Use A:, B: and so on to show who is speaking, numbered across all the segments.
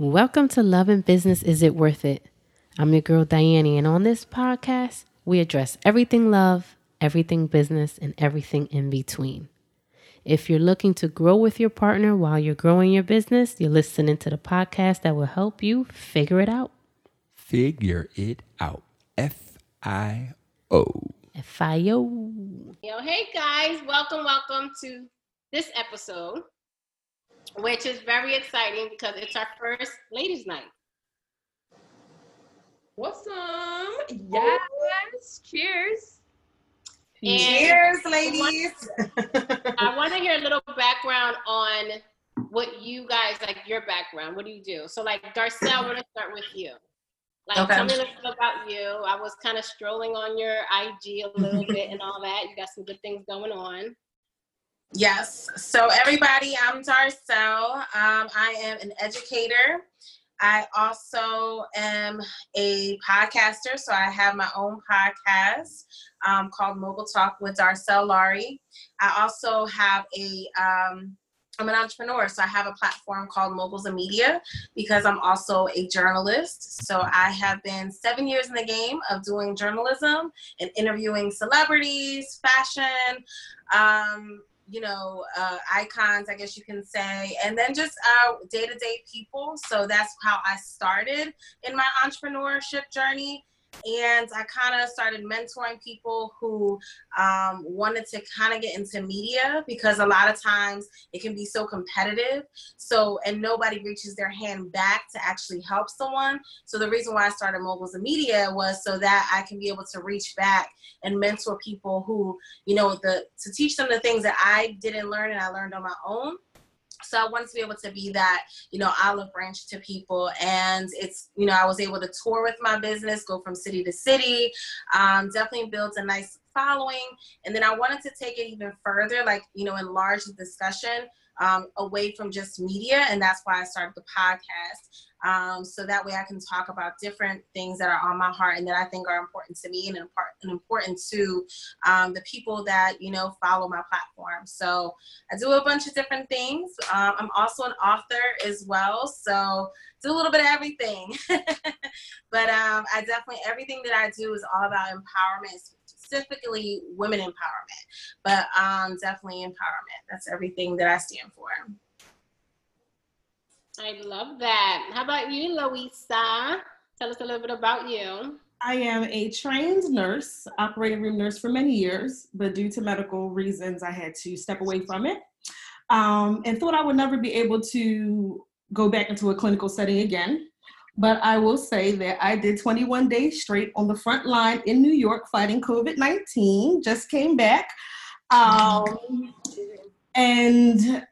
A: Welcome to Love and Business Is It Worth It? I'm your girl Diane, and on this podcast, we address everything love, everything business, and everything in between. If you're looking to grow with your partner while you're growing your business, you're listening to the podcast that will help you figure it out.
B: Figure it out. F I O.
A: F I O.
C: Yo, hey guys, welcome, welcome to this episode which is very exciting because it's our first ladies' night.
D: Awesome. Yes. Cheers.
E: And Cheers, ladies.
C: I want to hear a little background on what you guys like your background. What do you do? So like Darcel, I want to start with you. Like okay. tell me a little about you. I was kind of strolling on your IG a little bit and all that. You got some good things going on.
E: Yes. So, everybody, I'm Darcel. Um, I am an educator. I also am a podcaster. So, I have my own podcast um, called Mogul Talk with Darcel Laurie. I also have a um, I'm an entrepreneur, so I have a platform called Moguls of Media because I'm also a journalist. So I have been seven years in the game of doing journalism and interviewing celebrities, fashion, um, you know, uh, icons, I guess you can say, and then just day to day people. So that's how I started in my entrepreneurship journey and I kind of started mentoring people who um, wanted to kind of get into media because a lot of times it can be so competitive. So, and nobody reaches their hand back to actually help someone. So, the reason why I started Moguls of Media was so that I can be able to reach back and mentor people who, you know, the to teach them the things that I didn't learn and I learned on my own so I wanted to be able to be that, you know, olive branch to people. And it's, you know, I was able to tour with my business, go from city to city, um, definitely built a nice following. And then I wanted to take it even further, like, you know, enlarge the discussion um, away from just media. And that's why I started the podcast um, so that way I can talk about different things that are on my heart and that I think are important to me and important to um, the people that you know follow my platform. So I do a bunch of different things. Um, I'm also an author as well, so do a little bit of everything. but um, I definitely everything that I do is all about empowerment, specifically women empowerment, but um, definitely empowerment. That's everything that I stand for.
C: I love that. How about you, Louisa? Tell us a little bit about you.
D: I am a trained nurse, operating room nurse for many years, but due to medical reasons, I had to step away from it um, and thought I would never be able to go back into a clinical setting again. But I will say that I did 21 days straight on the front line in New York fighting COVID 19, just came back. Um, and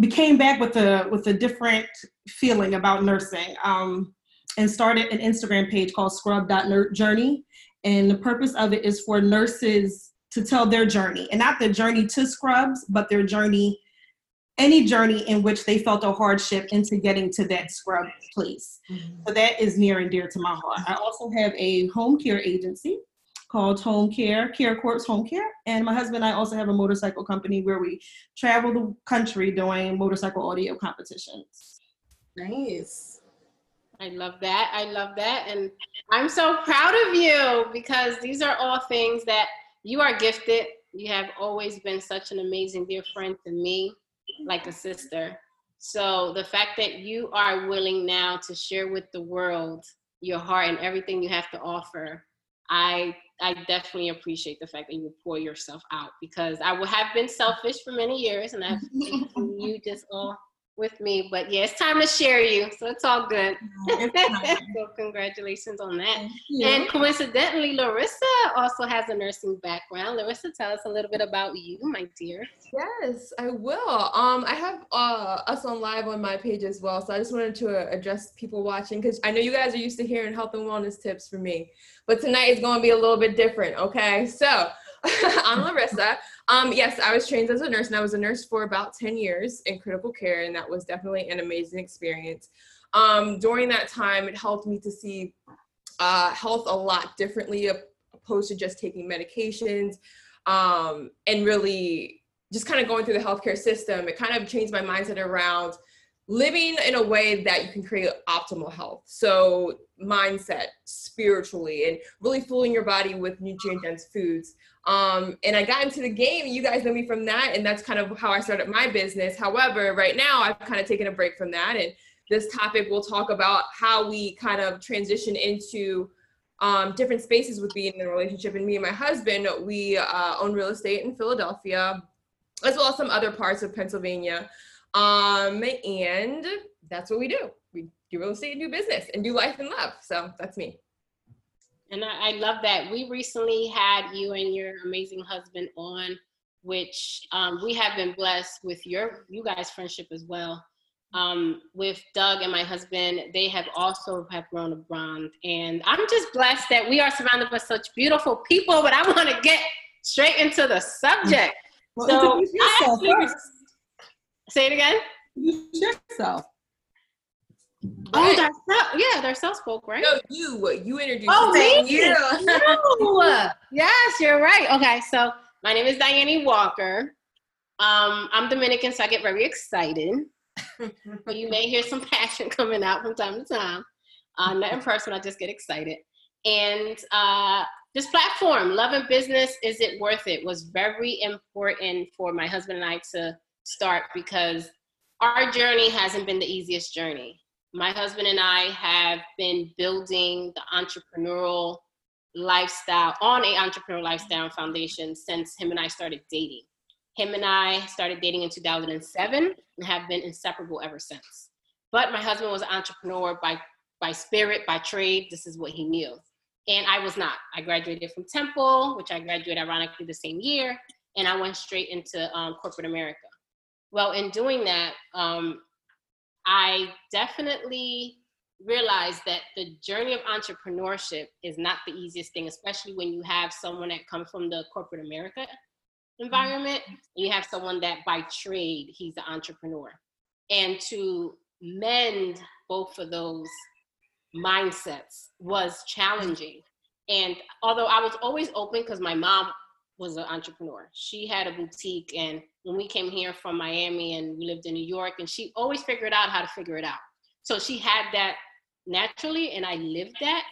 D: became back with a with a different feeling about nursing um, and started an instagram page called scrub.journey and the purpose of it is for nurses to tell their journey and not the journey to scrubs but their journey any journey in which they felt a hardship into getting to that scrub place mm-hmm. so that is near and dear to my heart i also have a home care agency called Home Care, Care Corps Home Care. And my husband and I also have a motorcycle company where we travel the country doing motorcycle audio competitions.
E: Nice.
C: I love that. I love that. And I'm so proud of you because these are all things that you are gifted. You have always been such an amazing dear friend to me, like a sister. So the fact that you are willing now to share with the world your heart and everything you have to offer, I I definitely appreciate the fact that you pour yourself out because I would have been selfish for many years and I've you just all with me. But yeah, it's time to share you. So it's all good. so congratulations on that. And coincidentally, Larissa also has a nursing background. Larissa, tell us a little bit about you, my dear.
D: Yes, I will. Um, I have uh, us on live on my page as well. So I just wanted to address people watching because I know you guys are used to hearing health and wellness tips from me. But tonight is going to be a little bit different, okay? So I'm Larissa. Um, yes, I was trained as a nurse, and I was a nurse for about 10 years in critical care, and that was definitely an amazing experience. Um, during that time, it helped me to see uh, health a lot differently, opposed to just taking medications, um, and really just kind of going through the healthcare system. It kind of changed my mindset around
F: living in a way that you can create optimal health. So, mindset, spiritually, and really fueling your body with nutrient dense foods. Um, and I got into the game. You guys know me from that, and that's kind of how I started my business. However, right now I've kind of taken a break from that, and this topic we'll talk about how we kind of transition into um, different spaces with being in a relationship. And me and my husband, we uh, own real estate in Philadelphia, as well as some other parts of Pennsylvania. Um, and that's what we do. We do real estate and do business and do life and love. So that's me.
C: And I, I love that. We recently had you and your amazing husband on, which um, we have been blessed with your you guys' friendship as well. Um, with Doug and my husband, they have also have grown a bond, and I'm just blessed that we are surrounded by such beautiful people. But I want to get straight into the subject. Well, so, yourself say it again.
D: yourself.
C: Oh, that's not, yeah, they're self spoke, right?
F: No, you. You introduced
C: oh, me. You. no. yes, you're right. Okay, so my name is Diane Walker. Um, I'm Dominican, so I get very excited. so you may hear some passion coming out from time to time. Uh, not in person, I just get excited. And uh, this platform, Love and Business, Is It Worth It, was very important for my husband and I to start because our journey hasn't been the easiest journey my husband and I have been building the entrepreneurial lifestyle on a entrepreneurial lifestyle foundation since him and I started dating. Him and I started dating in 2007 and have been inseparable ever since. But my husband was an entrepreneur by by spirit, by trade. This is what he knew. And I was not. I graduated from Temple, which I graduated ironically the same year, and I went straight into um, corporate America. Well, in doing that, um, I definitely realized that the journey of entrepreneurship is not the easiest thing, especially when you have someone that comes from the corporate America environment. And you have someone that by trade, he's an entrepreneur. And to mend both of those mindsets was challenging. And although I was always open because my mom was an entrepreneur. She had a boutique, and when we came here from Miami and we lived in New York, and she always figured out how to figure it out. So she had that naturally, and I lived that.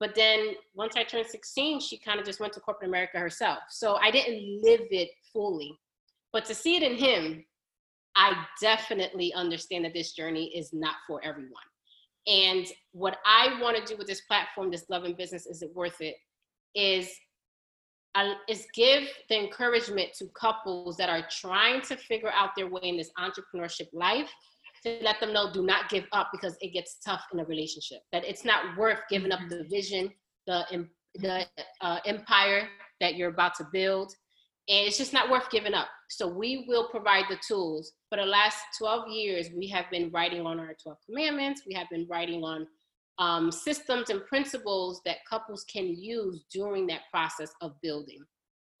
C: But then once I turned 16, she kind of just went to corporate America herself. So I didn't live it fully. But to see it in him, I definitely understand that this journey is not for everyone. And what I want to do with this platform, this Love and Business, is it worth it? Is is give the encouragement to couples that are trying to figure out their way in this entrepreneurship life to let them know do not give up because it gets tough in a relationship. That it's not worth giving up the vision the the uh, empire that you're about to build. And it's just not worth giving up. So we will provide the tools. For the last 12 years we have been writing on our 12 commandments. We have been writing on um, systems and principles that couples can use during that process of building.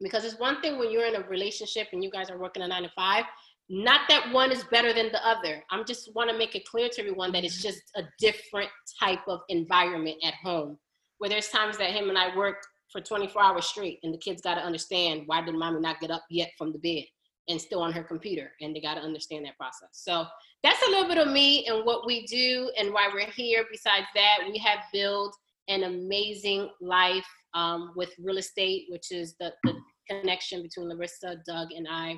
C: Because it's one thing when you're in a relationship and you guys are working a nine to five, not that one is better than the other. I'm just want to make it clear to everyone that it's just a different type of environment at home. Where there's times that him and I work for 24 hours straight, and the kids got to understand why did mommy not get up yet from the bed and still on her computer, and they got to understand that process. So that's a little bit of me and what we do and why we're here. Besides that, we have built an amazing life um, with real estate, which is the, the, connection between Larissa, Doug, and I.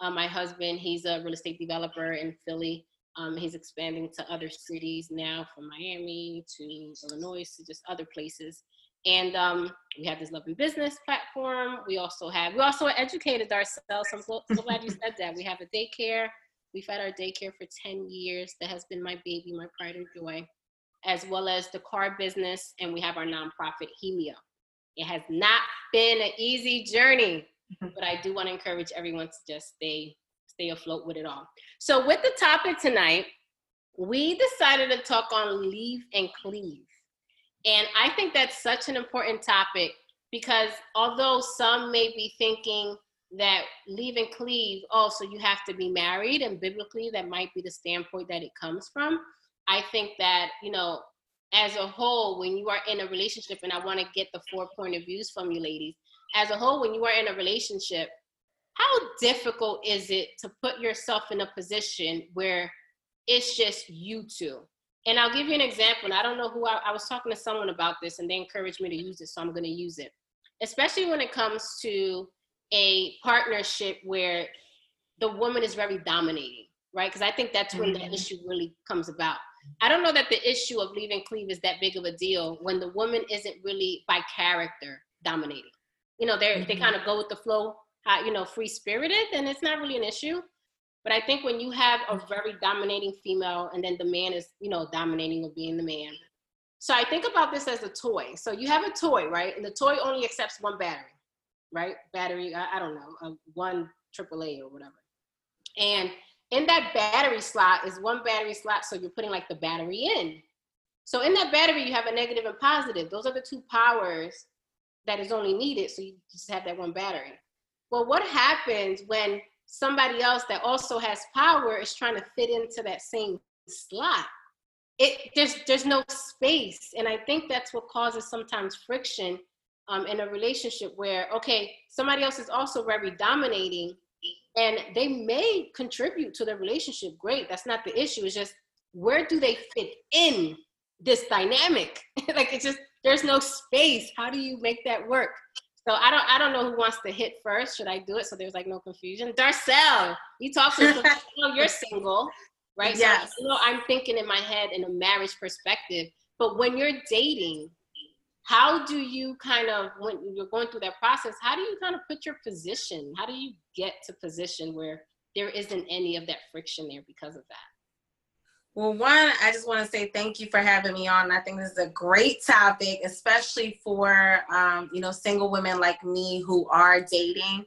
C: Uh, my husband, he's a real estate developer in Philly. Um, he's expanding to other cities now, from Miami to Illinois to just other places. And um, we have this Love and Business platform. We also have, we also educated ourselves. I'm so, so glad you said that. We have a daycare We've had our daycare for 10 years. That has been my baby, my pride and joy, as well as the car business. And we have our nonprofit, Hemio. It has not been an easy journey, but I do want to encourage everyone to just stay stay afloat with it all. So with the topic tonight, we decided to talk on leave and cleave. And I think that's such an important topic because although some may be thinking that leave and cleave, oh, so you have to be married, and biblically, that might be the standpoint that it comes from. I think that, you know, as a whole, when you are in a relationship, and I want to get the four point of views from you ladies, as a whole, when you are in a relationship, how difficult is it to put yourself in a position where it's just you two. And I'll give you an example. And I don't know who I, I was talking to someone about this, and they encouraged me to use it, so I'm going to use it. Especially when it comes to a partnership where the woman is very dominating, right? Because I think that's when mm-hmm. the issue really comes about. I don't know that the issue of leaving cleave is that big of a deal when the woman isn't really by character dominating. You know, they mm-hmm. they kind of go with the flow, you know, free spirited, and it's not really an issue. But I think when you have a very dominating female and then the man is, you know, dominating or being the man. So I think about this as a toy. So you have a toy, right? And the toy only accepts one battery, right? Battery, I, I don't know, uh, a one AAA or whatever. And in that battery slot is one battery slot. So you're putting like the battery in. So in that battery, you have a negative and positive. Those are the two powers that is only needed. So you just have that one battery. Well, what happens when somebody else that also has power is trying to fit into that same slot? It there's there's no space, and I think that's what causes sometimes friction um, in a relationship where okay, somebody else is also very dominating, and they may contribute to the relationship great. That's not the issue. It's just where do they fit in this dynamic? Like it's just there's no space. How do you make that work so i don't i don't know who wants to hit first. Should i do it? So there's like no confusion. Darcel you talk to you're single right?
E: Yes.
C: so you know i'm thinking in my head in a marriage perspective. But when you're dating how do you kind of when you're going through that process how do you kind of put your position? How do you get to position where there isn't any of that friction there because of that
E: well one i just want to say thank you for having me on. I think this is a great topic especially for um, you know single women like me who are dating.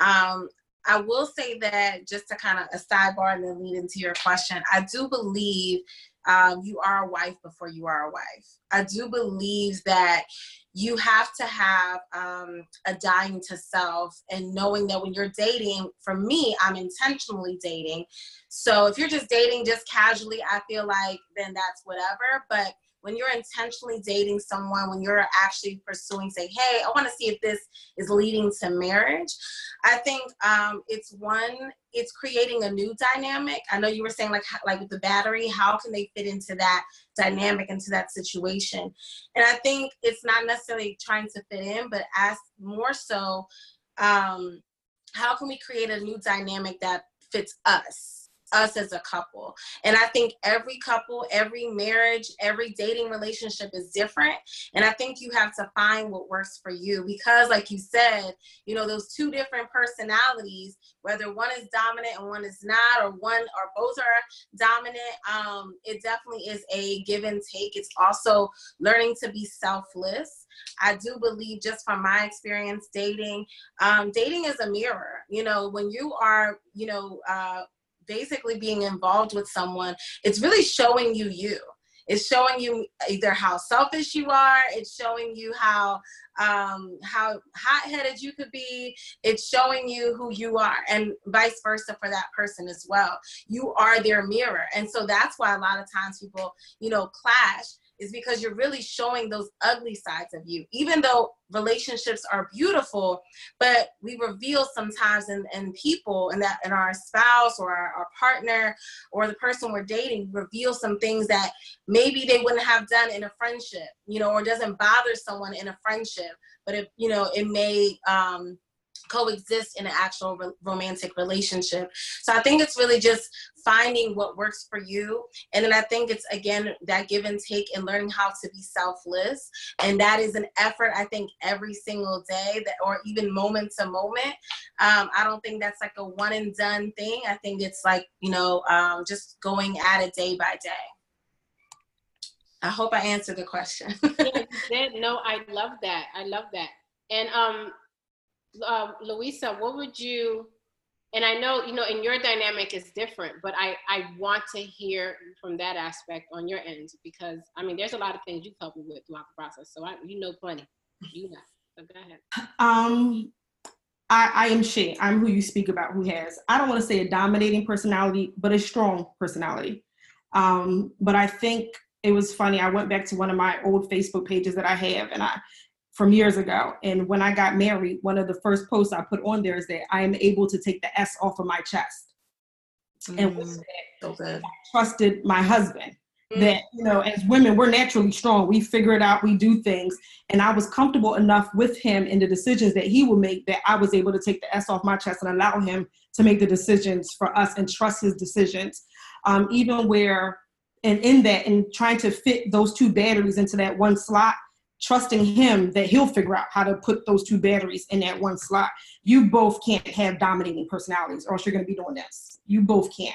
E: Um, I will say that just to kind of a sidebar and then lead into your question, I do believe um, you are a wife before you are a wife. I do believe that you have to have um, a dying to self and knowing that when you're dating, for me, I'm intentionally dating. So if you're just dating just casually, I feel like then that's whatever. But when you're intentionally dating someone, when you're actually pursuing, say, hey, I want to see if this is leading to marriage, I think um, it's one, it's creating a new dynamic. I know you were saying like like with the battery, how can they fit into that dynamic, into that situation? And I think it's not necessarily trying to fit in, but as more so, um, how can we create a new dynamic that fits us? Us as a couple. And I think every couple, every marriage, every dating relationship is different. And I think you have to find what works for you because, like you said, you know, those two different personalities, whether one is dominant and one is not, or one or both are dominant, um, it definitely is a give and take. It's also learning to be selfless. I do believe, just from my experience dating, um, dating is a mirror. You know, when you are, you know, uh, basically being involved with someone, it's really showing you you. It's showing you either how selfish you are. It's showing you how um, how hot-headed you could be. It's showing you who you are, and vice versa for that person as well. You are their mirror, and so that's why a lot of times people, you know, clash is because you're really showing those ugly sides of you. Even though relationships are beautiful, but we reveal sometimes in, in people and that in our spouse or our, our partner or the person we're dating reveal some things that maybe they wouldn't have done in a friendship, you know, or doesn't bother someone in a friendship, but it, you know, it may um coexist in an actual re- romantic relationship. So I think it's really just finding what works for you. And then I think it's again that give and take and learning how to be selfless. And that is an effort, I think, every single day that or even moment to moment. Um, I don't think that's like a one and done thing. I think it's like, you know, um, just going at it day by day. I hope I answered the question.
C: yeah, no, I love that. I love that. And um, uh, Louisa, what would you? And I know you know, in your dynamic is different, but I I want to hear from that aspect on your end because I mean, there's a lot of things you've helped me with throughout the process, so I, you know plenty. You know, so go ahead.
D: Um, I, I am she. I'm who you speak about. Who has? I don't want to say a dominating personality, but a strong personality. Um, but I think it was funny. I went back to one of my old Facebook pages that I have, and I from years ago. And when I got married, one of the first posts I put on there is that I am able to take the S off of my chest. And with
A: Mm.
D: that,
E: So good.
D: trusted my husband.
F: Mm.
D: That, you know, as women, we're naturally strong. We figure it out, we do things. And I was comfortable enough with him in the decisions that he would make that I was able to take the S off my chest and allow him to make the decisions for us and trust his decisions. Um, even where, and in that, and trying to fit those two batteries into that one slot, trusting him that he'll figure out how to put those two batteries in that one slot. You both can't have dominating personalities, or else you're going to be doing this. You both can't.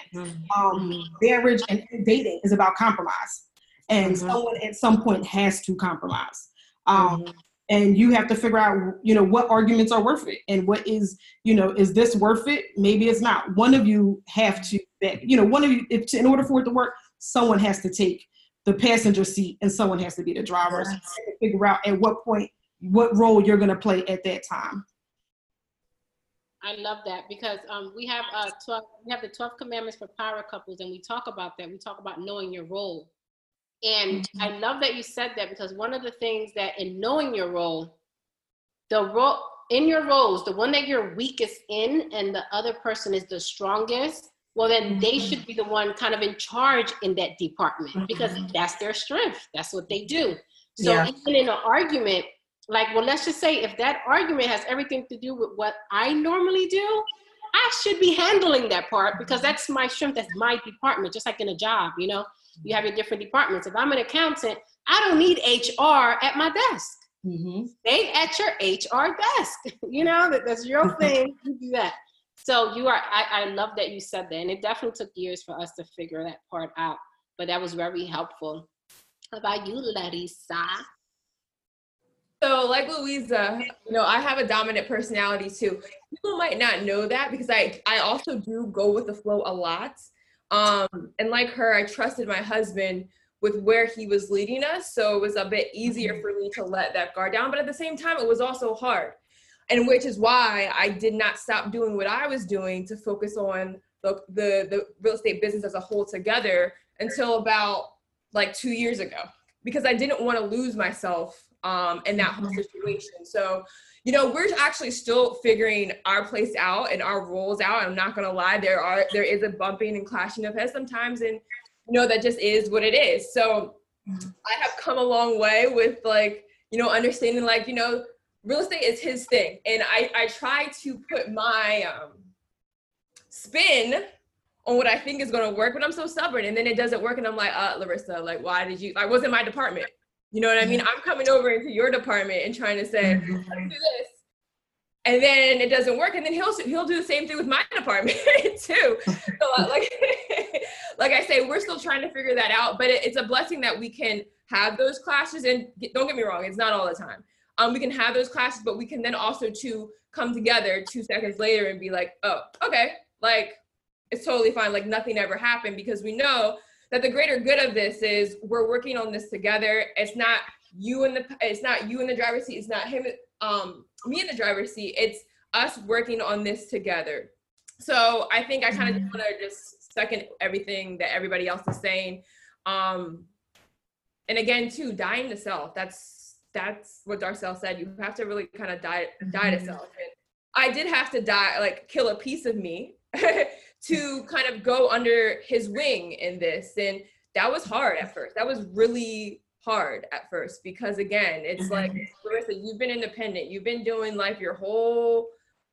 D: Um, marriage and dating is about compromise. And
A: Mhm.
D: someone at some point has to compromise. Um, and you have to figure out you know what arguments are worth it and what is you know is this worth it? Maybe it's not. One of you have to you know one of you if, in order for it to work someone has to take the passenger seat and someone has to be the driver so to figure out at what point what role you're going to play at that time
C: I love that because um, we have uh, 12, we have the 12 commandments for power couples, and we talk about that. We talk about knowing your role. And I love that you said that because one of the things that in knowing your role, the role in your roles, the one that you're weakest in and the other person is the strongest, well, then they mm-hmm. should be the one kind of in charge in that department mm-hmm. because that's their strength. That's what they do. So
E: Yeah.
C: even in an argument, like, well, let's just say if that argument has everything to do with what I normally do, I should be handling that part because mm-hmm. that's my strength. That's my department, just like in a job, you know, you have your different departments. If I'm an accountant, I don't need HR at my desk.
D: mm-hmm.
C: They at your HR desk, you know, that, that's your thing. You do that. So you are, I, I love that you said that. And it definitely took years for us to figure that part out, but that was very helpful. How about you, Larissa?
F: So, like Louisa, you know, I have a dominant personality too. People might not know that because I I also do go with the flow a lot. Um, and like her, I trusted my husband with where he was leading us, so it was a bit easier for me to let that guard down. But at the same time, it was also hard, and which is why I did not stop doing what I was doing to focus on the the, the real estate business as a whole together until about like two years ago because I didn't want to lose myself um, in that whole situation. So, you know, we're actually still figuring our place out and our roles out. I'm not gonna lie, there are there is a bumping and clashing of heads sometimes, and you know that just is what it is. So, I have come a long way with like you know understanding like you know real estate is his thing, and I I try to put my um, spin on what I think is going to work, but I'm so stubborn, and then it doesn't work, and I'm like, uh, Larissa, like, why did you? I wasn't my department. You know what I mean? I'm coming over into your department and trying to say, let's do this, and then it doesn't work, and then he'll he'll do the same thing with my department too. So uh, like, like I say, we're still trying to figure that out, but it, it's a blessing that we can have those clashes, and don't get me wrong, it's not all the time. Um, we can have those classes, but we can then also to come together two seconds later and be like, oh, okay, like it's totally fine like nothing ever happened because we know that the greater good of this is we're working on this together. It's not you in the it's not you in the driver's seat it's not him um me in the driver's seat it's us working on this together. So i think i kind of want to just second everything that everybody else is saying. Um and again too dying to self that's that's what darcel said you have to really kind of die die to mm-hmm. self and i did have to die like kill a piece of me to kind of go under his wing in this. And that was hard at first. That was really hard at first because again, it's like mm-hmm. Larissa, you've been independent. You've been doing life your whole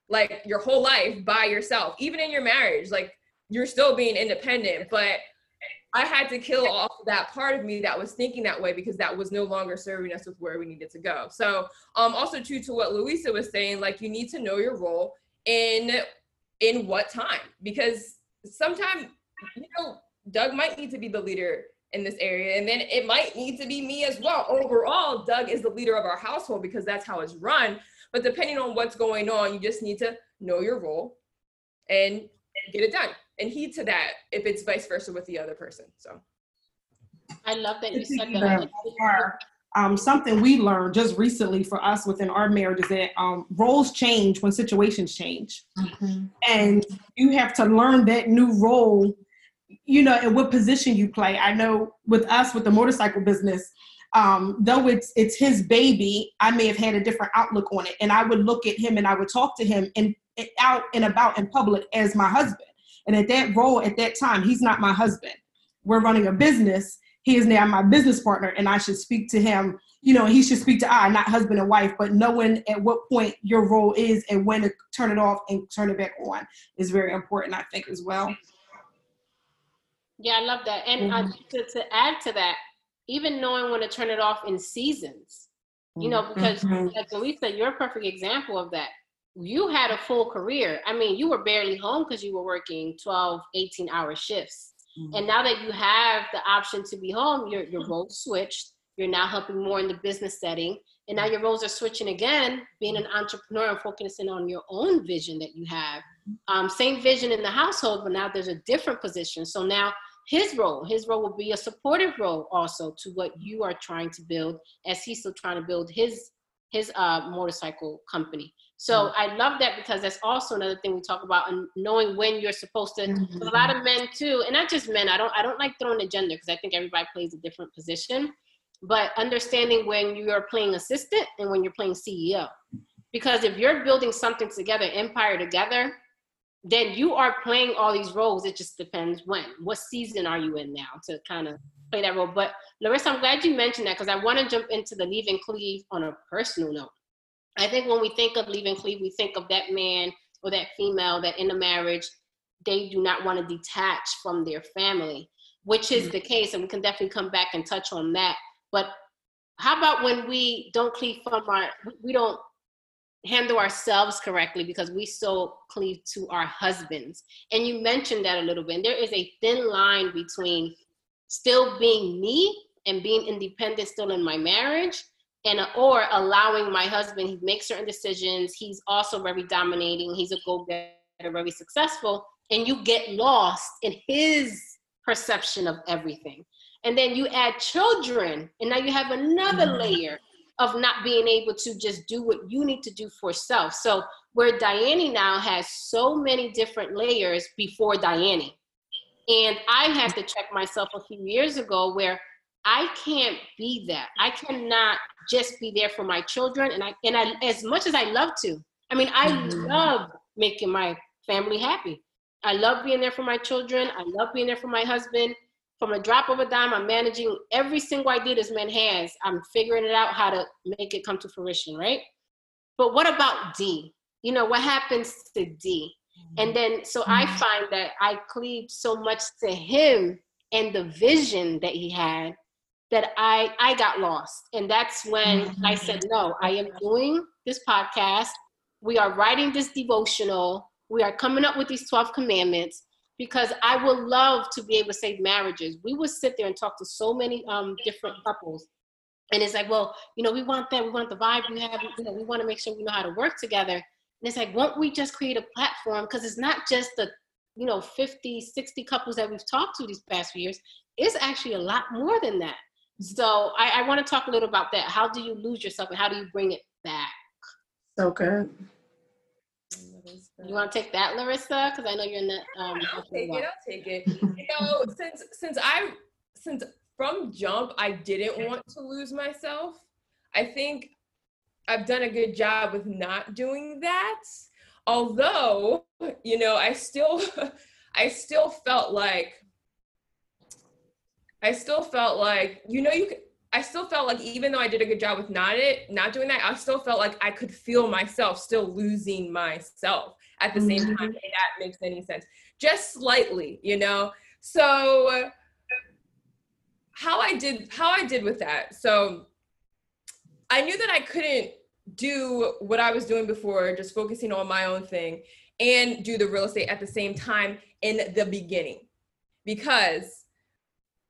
F: like your whole life by yourself. Even in your marriage, like you're still being independent, but I had to kill off that part of me that was thinking that way because that was no longer serving us with where we needed to go. So, um, also too to what Louisa was saying, like you need to know your role in in what time because sometimes you know doug might need to be the leader in this area and then it might need to be me as well. Overall doug is the leader of our household because that's how it's run. But depending on what's going on you just need to know your role and, and get it done and heed to that if it's vice versa with the other person so
C: I love that you said that.
D: off um, something we learned just recently for us within our marriage is that um, roles change when situations change, and you have to learn that new role. You know, and what position you play. I know with us with the motorcycle business, um, though it's it's his baby, I may have had a different outlook on it, and I would look at him and I would talk to him and out and about in public as my husband. And at that role, at that time, he's not my husband. We're running a business. He is now my business partner, and I should speak to him. You know, he should speak to I, not husband and wife, but knowing at what point your role is and when to turn it off and turn it back on is very important, I think, as well.
C: Yeah, I love that. And uh, to, to add to that, even knowing when to turn it off in seasons, you know, because
D: Mhm.
C: like Lisa, you're a perfect example of that. You had a full career. I mean, you were barely home because you were working 12, 18 hour shifts. And now that you have the option to be home, your, your roles switched. You're now helping more in the business setting. And now your roles are switching again, being an entrepreneur and focusing on your own vision that you have. Um, same vision in the household, but now there's a different position. So now his role, his role will be a supportive role also to what you are trying to build as he's still trying to build his his uh, motorcycle company. So mm-hmm. I love that because that's also another thing we talk about and knowing when you're supposed to. A lot of mm-hmm. men too, and not just men. I don't I don't like throwing a gender because I think everybody plays a different position, but understanding when you are playing assistant and when you're playing CEO. Because if you're building something together, empire together, then you are playing all these roles. It just depends when. What season are you in now to kind of play that role? But Larissa, I'm glad you mentioned that because I want to jump into the leave and cleave on a personal note. I think when we think of leaving and we think of that man or that female that in a marriage, they do not want to detach from their family, which is mm. the case. And we can definitely come back and touch on that. But how about when we don't cleave from our, we don't handle ourselves correctly because we so cleave to our husbands. And you mentioned that a little bit. And there is a thin line between still being me and being independent still in my marriage and or allowing my husband he makes certain decisions he's also very dominating he's a go-getter very successful and you get lost in his perception of everything. And then you add children and now you have another mm-hmm. layer of not being able to just do what you need to do for self. So where diane now has so many different layers before diane. And I had to check myself a few years ago where I can't be that. I cannot just be there for my children. And I and I as much as I love to, I mean, I mm-hmm. love making my family happy. I love being there for my children. I love being there for my husband. From a drop of a dime, I'm managing every single idea this man has. I'm figuring it out how to make it come to fruition, right? But what about D? You know, what happens to D? And mm-hmm. then, so I mm-hmm. find that I cleave so much to him and the vision that he had that I I got lost. And that's when I said, no, I am doing this podcast. We are writing this devotional. We are coming up with these 12 commandments because I would love to be able to save marriages. We would sit there and talk to so many um, different couples. And it's like, well, you know, we want that. We want the vibe we have. You know, we want to make sure we know how to work together. And it's like, won't we just create a platform? Because it's not just the, you know, 50, 60 couples that we've talked to these past few years. It's actually a lot more than that. So I, I want to talk a little about that. How do you lose yourself and how do you bring it back?
E: So good.
C: You want to take that, Larissa? Because I know you're not. Um,
F: I'll take it. I'll take it. You know, since since I since from jump I didn't want to lose myself. I think I've done a good job with not doing that. Although, you know, I still I still felt like I still felt like you know you could, I still felt like even though I did a good job with not it not doing that I still felt like I could feel myself still losing myself at the same mm-hmm. time if that makes any sense. Just slightly you know? So how I did how I did with that so I knew that I couldn't do what I was doing before just focusing on my own thing and do the real estate at the same time in the beginning. Because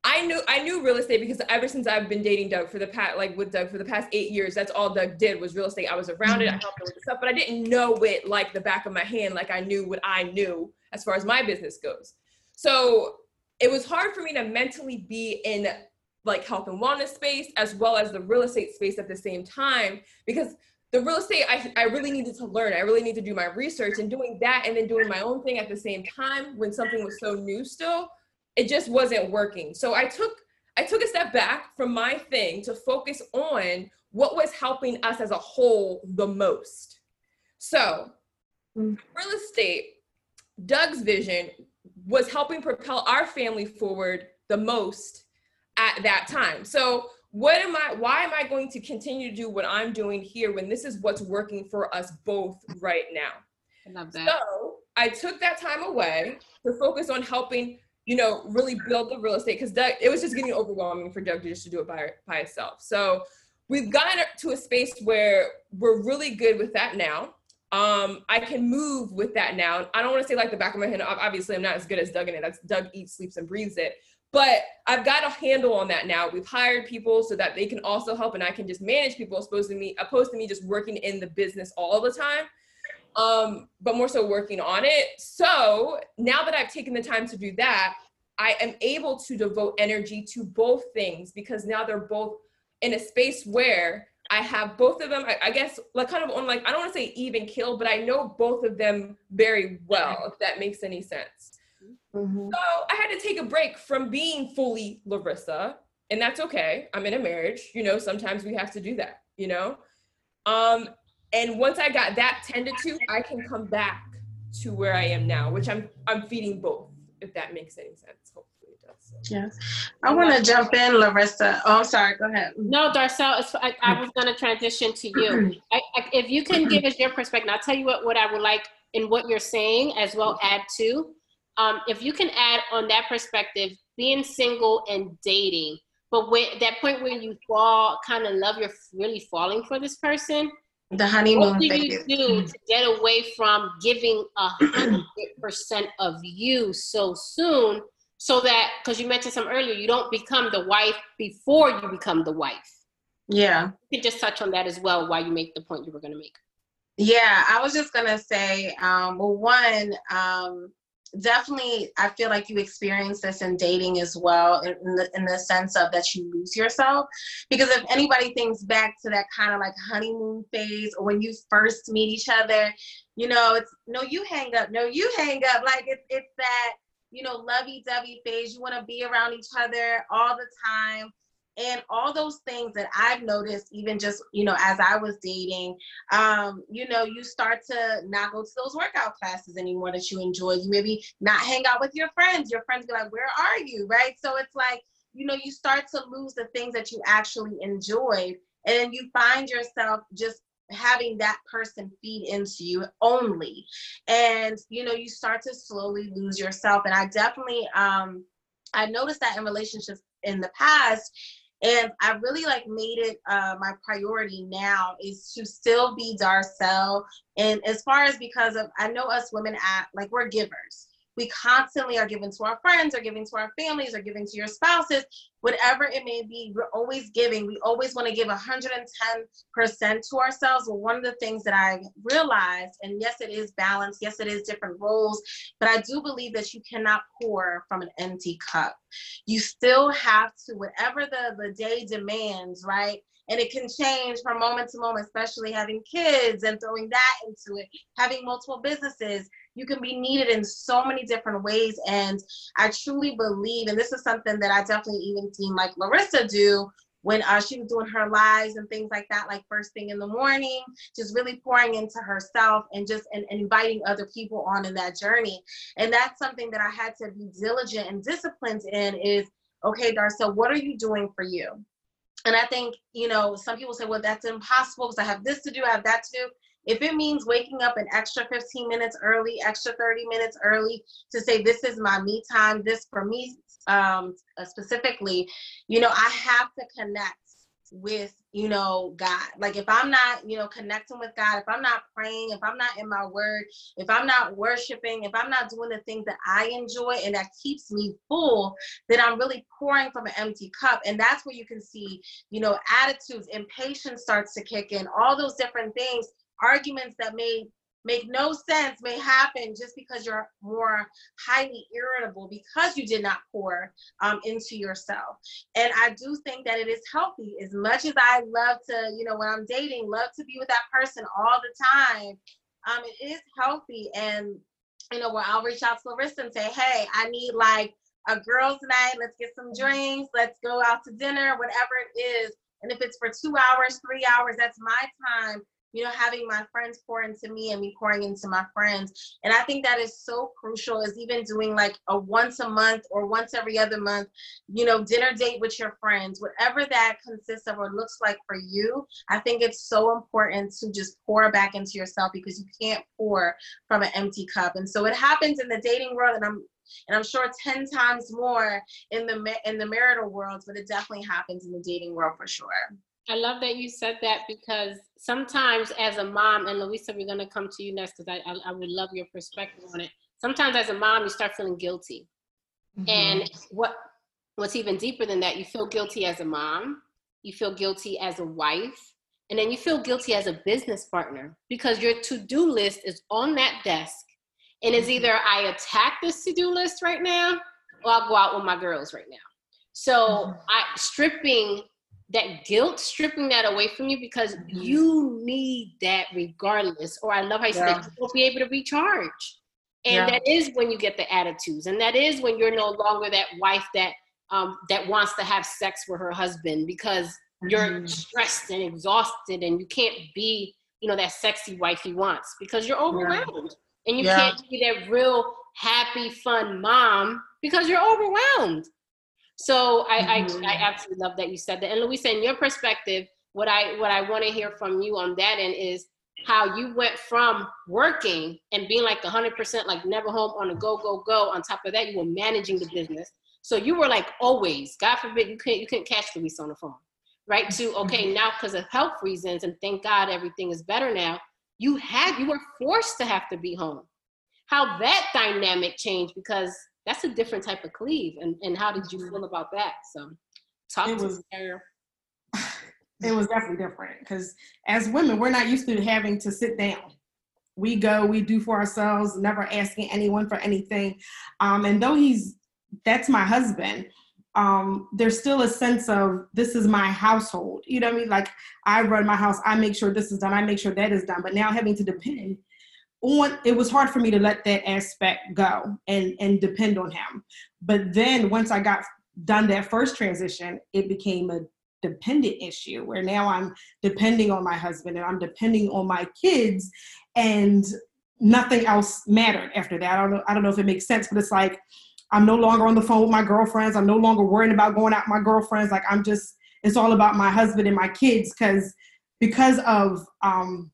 F: I knew I knew real estate because ever since I've been dating Doug for the past like with Doug for the past eight years, that's all Doug did was real estate. I was around it, I helped him with stuff, but I didn't know it like the back of my hand, like I knew what I knew as far as my business goes. So it was hard for me to mentally be in like health and wellness space as well as the real estate space at the same time because the real estate I, I really needed to learn i really need to do my research and doing that and then doing my own thing at the same time when something was so new still it just wasn't working so i took i took a step back from my thing to focus on what was helping us as a whole the most so mm. real estate doug's vision was helping propel our family forward the most at that time. So what am I why am I going to continue to do what I'm doing here when this is what's working for us both right now?
C: I love that.
F: So I took that time away to focus on helping, you know, really build the real estate because it was just getting overwhelming for Doug to just to do it by by itself. So we've gotten to a space where we're really good with that now. Um, I can move with that now. I don't want to say like the back of my hand. Obviously, I'm not as good as Doug in it. That's Doug eats, sleeps, and breathes it. But I've got a handle on that now. We've hired people so that they can also help, and I can just manage people, opposed to me, opposed to me just working in the business all the time. Um, but more so working on it. So now that I've taken the time to do that, I am able to devote energy to both things because now they're both in a space where I have both of them, I, I, guess, like kind of on like, I don't want to say even kill, but I know both of them very well, if that makes any sense. Mm-hmm. So I had to take a break from being fully Larissa, and that's okay. I'm in a marriage, you know, sometimes we have to do that, you know? Um, and once I got that tended to, I can come back to where I am now, which I'm I'm feeding both, if that makes any sense. Hopefully. It does. So.
E: Yes. I want to jump in, Larissa. Oh, I'm sorry. Go ahead.
C: No, Darcel, I, I was going to transition to you. I, I, if you can give us your perspective, I'll tell you what, what I would like in what you're saying as well add to. Um, if you can add on that perspective, being single and dating, but when that point where you fall, kind of love, you're really falling for this person.
E: The honeymoon
C: What do you do to get away from giving a hundred percent of you so soon so that because you mentioned some earlier you don't become the wife before you become the wife?
E: Yeah.
C: You can just touch on that as well while you make the point you were going to make.
E: Yeah i was just going to say um, well one um, definitely i feel like you experience this in dating as well in the, in the sense of that you lose yourself because if anybody thinks back to that kind of like honeymoon phase or when you first meet each other you know it's no you hang up no you hang up like it's, it's that you know, lovey dovey phase. You want to be around each other all the time. And all those things that I've noticed, even just, you know, as I was dating, um, you know, you start to not go to those workout classes anymore that you enjoy. You maybe not hang out with your friends. Your friends be like, where are you? Right. So it's like, you know, you start to lose the things that you actually enjoyed. And you find yourself just having that person feed into you only and you know you start to slowly lose yourself and i definitely um i noticed that in relationships in the past and I really like made it uh, my priority now is to still be Darcel. And as far as because of, I know us women act like we're givers we constantly are giving to our friends or giving to our families or giving to your spouses whatever it may be we're always giving. We always want to give 110% to ourselves. Well one of the things that i realized and yes it is balance yes it is different roles but i do believe that you cannot pour from an empty cup. You still have to whatever the the day demands right? And it can change from moment to moment especially having kids and throwing that into it having multiple businesses you can be needed in so many different ways. And I truly believe, and this is something that I definitely even seen like Larissa do when uh, she was doing her lives and things like that, like first thing in the morning, just really pouring into herself and just and, and, inviting other people on in that journey. And that's something that I had to be diligent and disciplined in is, okay, Darcel, what are you doing for you? And I think, you know, some people say, well, that's impossible because I have this to do, I have that to do. If it means waking up an extra 15 minutes early, extra 30 minutes early to say, this is my me time, this for me um, uh, specifically, you know, I have to connect with you know god. Like if i'm not you know connecting with god if i'm not praying if i'm not in my word if i'm not worshiping if i'm not doing the things that i enjoy and that keeps me full then i'm really pouring from an empty cup. And that's where you can see you know attitudes impatience starts to kick in. All those different things arguments that may make no sense may happen just because you're more highly irritable because you did not pour um, into yourself. And I do think that it is healthy. As much as I love to, you know, when I'm dating, love to be with that person all the time, um, it is healthy. And, you know, where I'll reach out to Larissa and say, hey, I need like a girls' night. Let's get some drinks. Let's go out to dinner, whatever it is. And if it's for two hours, three hours, that's my time you know, having my friends pour into me and me pouring into my friends. And I think that is so crucial is even doing like a once a month or once every other month, you know, dinner date with your friends, whatever that consists of or looks like for you. I think it's so important to just pour back into yourself because you can't pour from an empty cup. And so it happens in the dating world and I'm and I'm sure 10 times more in the in the marital world, but it definitely happens in the dating world for sure.
C: I love that you said that because sometimes as a mom, and Louisa, we're gonna come to you next because I, I, I would love your perspective on it. Sometimes as a mom, you start feeling guilty, mm-hmm. and what what's even deeper than that, you feel guilty as a mom, you feel guilty as a wife, and then you feel guilty as a business partner because your to-do list is on that desk, and it's mm-hmm. either I attack this to-do list right now, or I'll go out with my girls right now. So mm-hmm. I stripping that guilt stripping that away from you because mm-hmm. you need that regardless or i love how you yeah. said you won't be able to recharge and yeah. that is when you get the attitudes and that is when you're no longer that wife that um, that wants to have sex with her husband because mm-hmm. you're stressed and exhausted and you can't be you know that sexy wife he wants because you're overwhelmed yeah. and you can't be that real happy fun mom because you're overwhelmed so I, mm-hmm. I, I absolutely love that you said that. And Louisa, in your perspective, what I what I want to hear from you on that end is how you went from working and being like 100% like never home on a go go go. On top of that, you were managing the business, so you were like always. God forbid you couldn't you couldn't catch Louisa on the phone, right? To okay mm-hmm. now because of health reasons and thank God everything is better now. You had you were forced to have to be home. How that dynamic changed because that's a different type of cleave. And, and how did you mm-hmm. feel about that? So talk it to was,
D: It was definitely different because as women, we're not used to having to sit down. We go, we do for ourselves, never asking anyone for anything. Um, and though he's, that's my husband, um, there's still a sense of this is my household. You know what I mean? Like I run my house, I make sure this is done, I make sure that is done. But now having to depend on it was hard for me to let that aspect go and and depend on him. But then once i got done that first transition it became a dependent issue where now i'm depending on my husband and i'm depending on my kids and nothing else mattered after that. I don't know i don't know if it makes sense but it's like i'm no longer on the phone with my girlfriends. I'm no longer worrying about going out with my girlfriends. Like i'm just it's all about my husband and my kids because because of um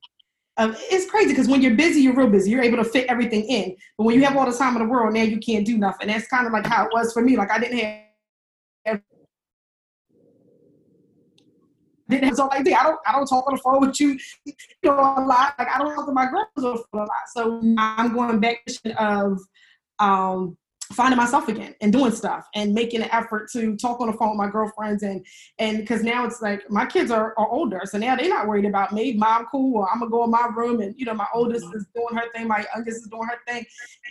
D: um, it's crazy because when you're busy, you're real busy. You're able to fit everything in. But when you have all the time in the world, now you can't do nothing. That's kind of like how it was for me. Like I didn't have. Didn't have so like I don't I don't talk on the phone with you, you know, a lot. Like I don't talk to my girls on the phone a lot. So I'm going back to of um finding myself again and doing stuff and making an effort to talk on the phone with my girlfriends and and because now it's like my kids are, are older so now they're not worried about me. Mom cool or i'm gonna go in my room and you know my oldest mm-hmm. is doing her thing my youngest is doing her thing.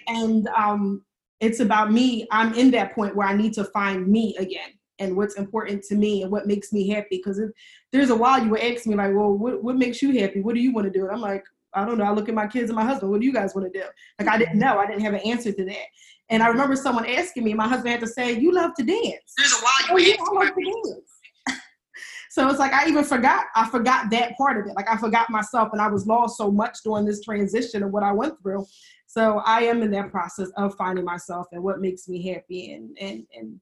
D: And um it's about me. I'm in that point where i need to find me again and what's important to me and what makes me happy. Because if there's a while you were asking me like well what, what makes you happy? What do you want to do? And i'm like I don't know. I look at my kids and my husband. What do you guys want to do? Like I didn't know. I didn't have an answer to that. And I remember someone asking me. My husband had to say, "You love to dance."
E: There's a while you oh, yeah, I love to
D: dance. so it's like I even forgot. I forgot that part of it. Like I forgot myself, and I was lost so much during this transition of what I went through. So I am in that process of finding myself and what makes me happy and and and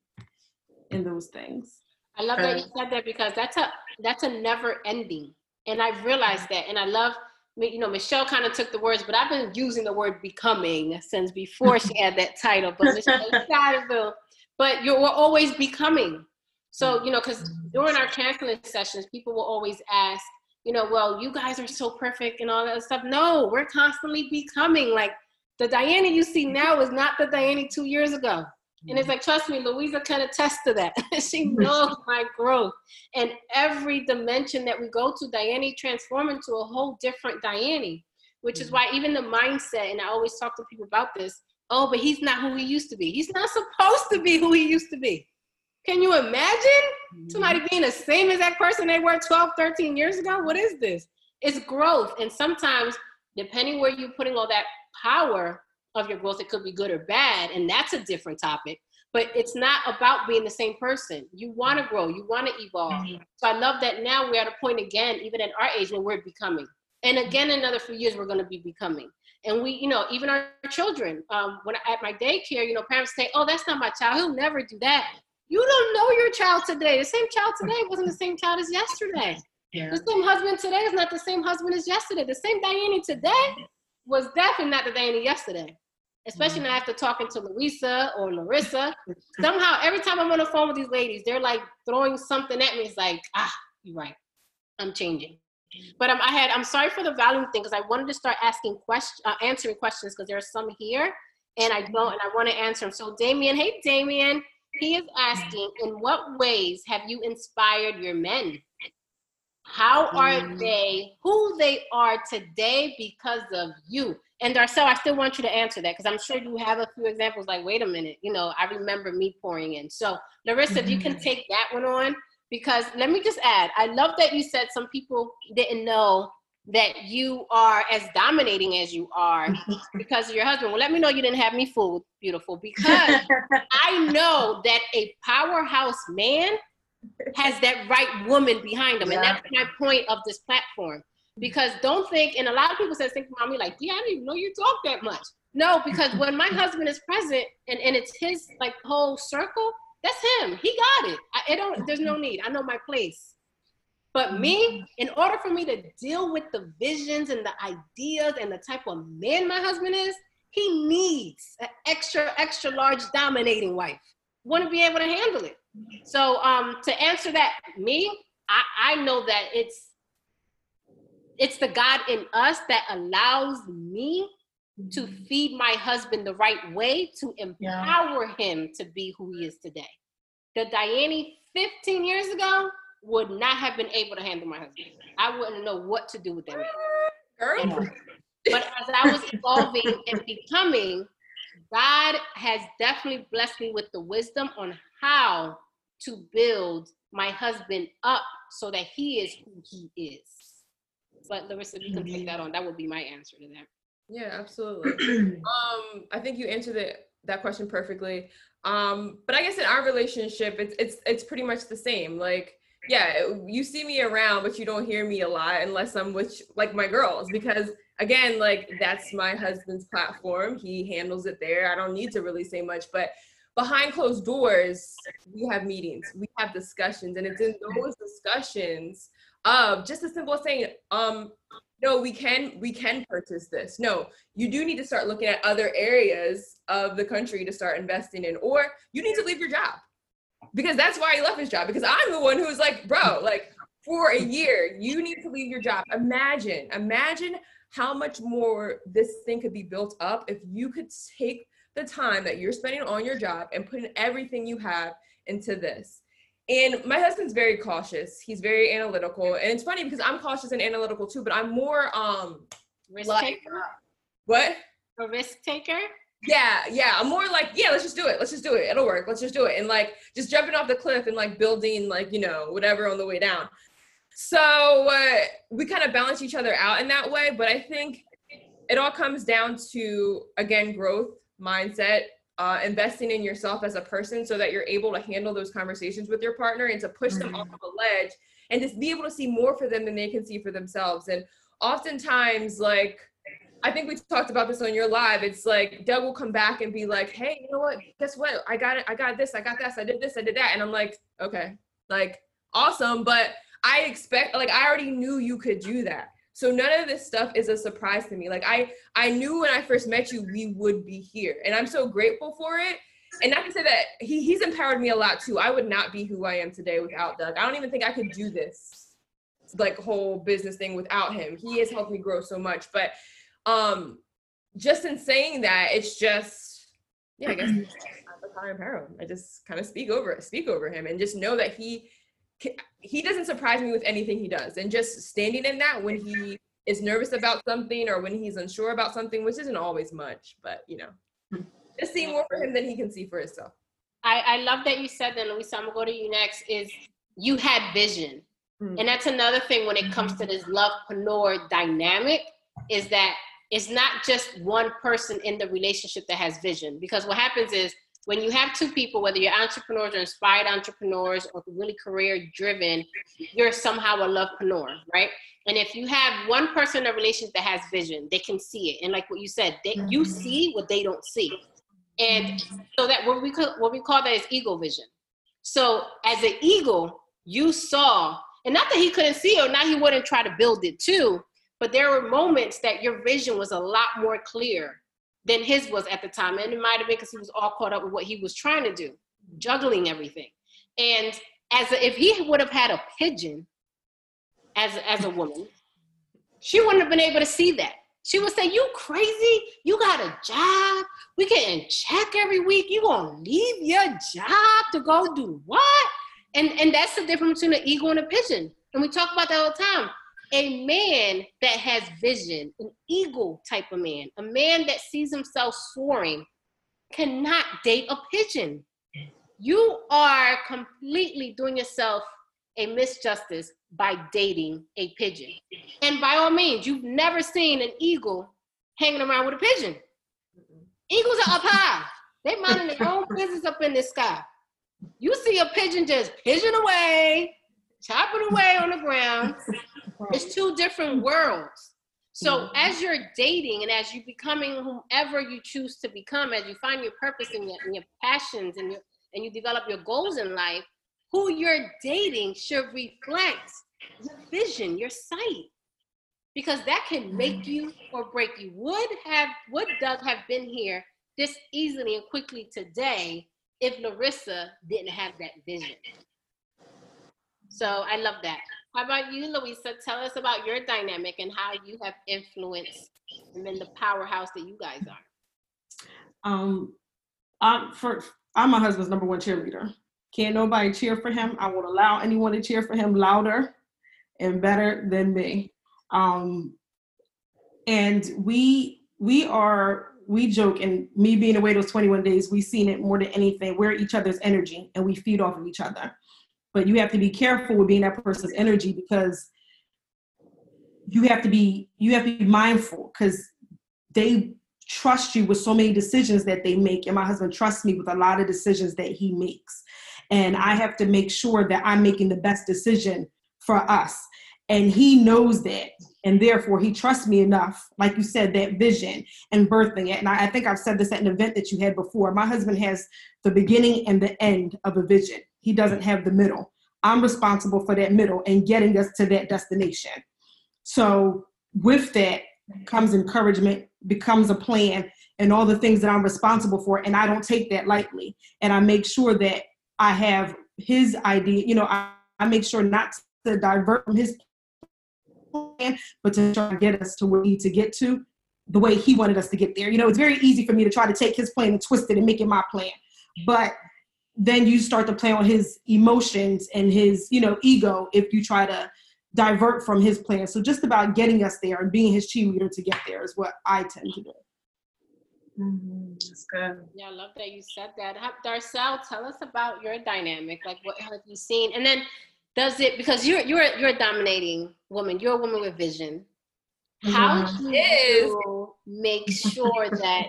D: and those things.
C: I love that you said that because that's a that's a never ending, and I've realized that, and I love you know, Michelle kind of took the words, but I've been using the word becoming since before she had that title. But Michelle but you're we're always becoming. So, you know, because mm-hmm. during our counseling sessions, people will always ask, you know, well, you guys are so perfect and all that stuff. No, we're constantly becoming. Like the Diana you see now is not the Diana two years ago. And it's like, trust me, Louisa can attest to that. she knows my growth. And every dimension that we go to, Diane transform into a whole different Diane, which is mm-hmm. why even the mindset, and I always talk to people about this, oh, but he's not who he used to be. He's not supposed to be who he used to be. Can you imagine mm-hmm. somebody being the same as that person they were 12, 13 years ago? What is this? It's growth. And sometimes, depending where you're putting all that power, of your growth. It could be good or bad, and that's a different topic. But it's not about being the same person. You want to grow, you want to evolve. Mm-hmm. So I love that now we're at a point again, even at our age, when we're becoming. And again, another few years, we're going to be becoming. And we, you know, even our children, um, when I, at my daycare, you know, parents say, oh, that's not my child. He'll never do that. You don't know your child today. The same child today wasn't the same child as yesterday.
D: Yeah.
C: The same husband today is not the same husband as yesterday. The same Diane today was definitely not the Diane yesterday. Especially now after talking to Louisa or Larissa. Somehow, every time I'm on the phone with these ladies, they're like throwing something at me. It's like, ah, you're right. I'm changing. But um, I had, I'm sorry for the volume thing because I wanted to start asking questions, uh, answering questions because there are some here and I don't, and I want to answer them. So, Damien, hey, Damien, he is asking, in what ways have you inspired your men? How are
D: Mm.
C: they who they are today because of you? And Darcel, I still want you to answer that because I'm sure you have a few examples like, wait a minute, you know, I remember me pouring in. So, Larissa, if you can mm-hmm. take that one on, because let me just add, I love that you said some people didn't know that you are as dominating as you are because of your husband. Well, let me know you didn't have me fooled, beautiful, because I know that a powerhouse man has that right woman behind him. And that's my point of this platform. Because don't think, and a lot of people say, think about me like, yeah, I didn't even know you talk that much. No, because when my husband is present and, and it's his like whole circle, that's him. He got it. I, it don't, there's no need. I know my place. But me, in order for me to deal with the visions and the ideas and the type of man my husband is, he needs an extra, extra large dominating wife. Want to be able to handle it. So um, to answer that, me, I, I know that it's it's the God in us that allows me to mm-hmm. feed my husband the right way to empower him to be who he is today. The Diane 15 years ago would not have been able to handle my husband. I wouldn't know what to do with that man.
F: Girl.
C: But as I was evolving and becoming, God has definitely blessed me with the wisdom on how to build my husband up so that he is who he is. But Larissa, you can take that on. That would be my answer to that.
F: Yeah, absolutely. um, I think you answered it, that question perfectly. Um, but I guess in our relationship, it's it's it's pretty much the same. Like, yeah, you see me around, but you don't hear me a lot unless I'm with like my girls, because again, like that's my husband's platform. He handles it there. I don't need to really say much, but behind closed doors, we have meetings, we have discussions, and it's in those discussions of just as simple as saying, um, no, we can we can purchase this. No, you do need to start looking at other areas of the country to start investing in, or you need to leave your job because that's why he left his job. Because I'm the one who's like, bro, like for a year, you need to leave your job. Imagine, imagine how much more this thing could be built up if you could take the time that you're spending on your job and put in everything you have into this. And my husband's very cautious. He's very analytical. And it's funny because I'm cautious and analytical too, but I'm more um
C: Risk
F: Like-
C: taker?
F: what?
C: A risk taker?
F: Yeah, yeah. I'm more like, yeah, let's just do it. Let's just do it. It'll work. Let's just do it. And like just jumping off the cliff and like building like, you know, whatever on the way down. So uh, we kind of balance each other out in that way. But I think it all comes down to, again, growth, mindset, uh, investing in yourself as a person so that you're able to handle those conversations with your partner and to push them off of a ledge and just be able to see more for them than they can see for themselves. And oftentimes, like, I think we talked about this on your live. It's like Doug will come back and be like, "Hey, you know what? Guess what? I got it. I got this. I got this. I did this. I did that." And I'm like, "Okay, like awesome." But I expect, like, I already knew you could do that. So none of this stuff is a surprise to me. Like I, I knew when I first met you, we would be here, and I'm so grateful for it. And not to say that he, he's empowered me a lot too. I would not be who I am today without Doug. I don't even think I could do this like whole business thing without him. He has helped me grow so much. But um just in saying that it's just yeah i guess i'm a higher empower him i just kind of speak over speak over him and just know that he he doesn't surprise me with anything he does and just standing in that when he is nervous about something or when he's unsure about something which isn't always much but you know just seeing more for him than he can see for himself
C: I, I love that you said that, Louisa. I'm gonna go to you next. Is you had vision,
F: Mm.
C: and that's another thing when it comes to this lovepreneur dynamic. Is that it's not just one person in the relationship that has vision. Because what happens is when you have two people, whether you're entrepreneurs or inspired entrepreneurs or really career driven, you're somehow a lovepreneur, right? And if you have one person in a relationship that has vision, they can see it. And like what you said, they, you
E: Mhm.
C: see what they don't see. And so that what we call, what we call that is ego vision. So as an eagle, you saw, and not that he couldn't see or not he wouldn't try to build it too, but there were moments that your vision was a lot more clear than his was at the time. And it might have been because he was all caught up with what he was trying to do, juggling everything. And as a, if he would have had a pigeon as as a woman, she wouldn't have been able to see that. She would say, "You crazy? You got a job? We getting check every week. You gonna leave your job to go do what?" And and that's the difference between an eagle and a pigeon. And we talk about that all the time. A man that has vision, an eagle type of man, a man that sees himself soaring, cannot date a pigeon. You are completely doing yourself a misjustice by dating a pigeon. And by all means, you've never seen an eagle hanging around with a pigeon. Eagles are up high. they're minding their own business up in the sky. You see a pigeon just pigeon away, chopping away on the ground. It's two different mm. worlds. So as you're dating and as you're becoming whomever you choose to become, as you find your purpose and your, and your passions and your and you develop your goals in life, who you're dating should reflect your vision, your sight. Because that can make mm. you or break you. Would have would Doug have been here this easily and quickly today if Larissa didn't have that vision? So I love that. How about you, Louisa? Tell us about your dynamic and how you have influenced and been the powerhouse that you guys are.
D: Um, I'm for I'm my husband's number one cheerleader. Can't nobody cheer for him. I won't allow anyone to cheer for him louder and better than me. Um, and we we are we joke and me being away those 21 days, we've seen it more than anything. We're each other's energy and we feed off of each other. But you have to be careful with being that person's energy because you have to be you have to be mindful because they trust you with so many decisions that they make and my husband trusts me with a lot of decisions that he makes. And i have to make sure that i'm making the best decision for us. And he knows that and therefore he trusts me enough like you said that vision and birthing it. And I, I think i've said this at an event that you had before. My husband has the beginning and the end of a vision he doesn't have the middle i'm responsible for that middle and getting us to that destination so with that comes encouragement, becomes a plan, and all the things that I'm responsible for. And I don't take that lightly. And I make sure that I have his idea, you know, I, I make sure not to divert from his plan, but to try to get us to where we need to get to the way he wanted us to get there. You know, it's very easy for me to try to take his plan and twist it and make it my plan. But then you start to play on his emotions and his, you know, ego if you try to divert from his plan. So just about getting us there and being his cheerleader to get there is what I tend to do.
E: Mhm, That's good.
C: Yeah, I love that you said that. Darcel, tell us about your dynamic. Like, what have you seen? And then, does it because you're you're you're a dominating woman. You're a woman with vision. How
E: Mhm.
C: do you make sure that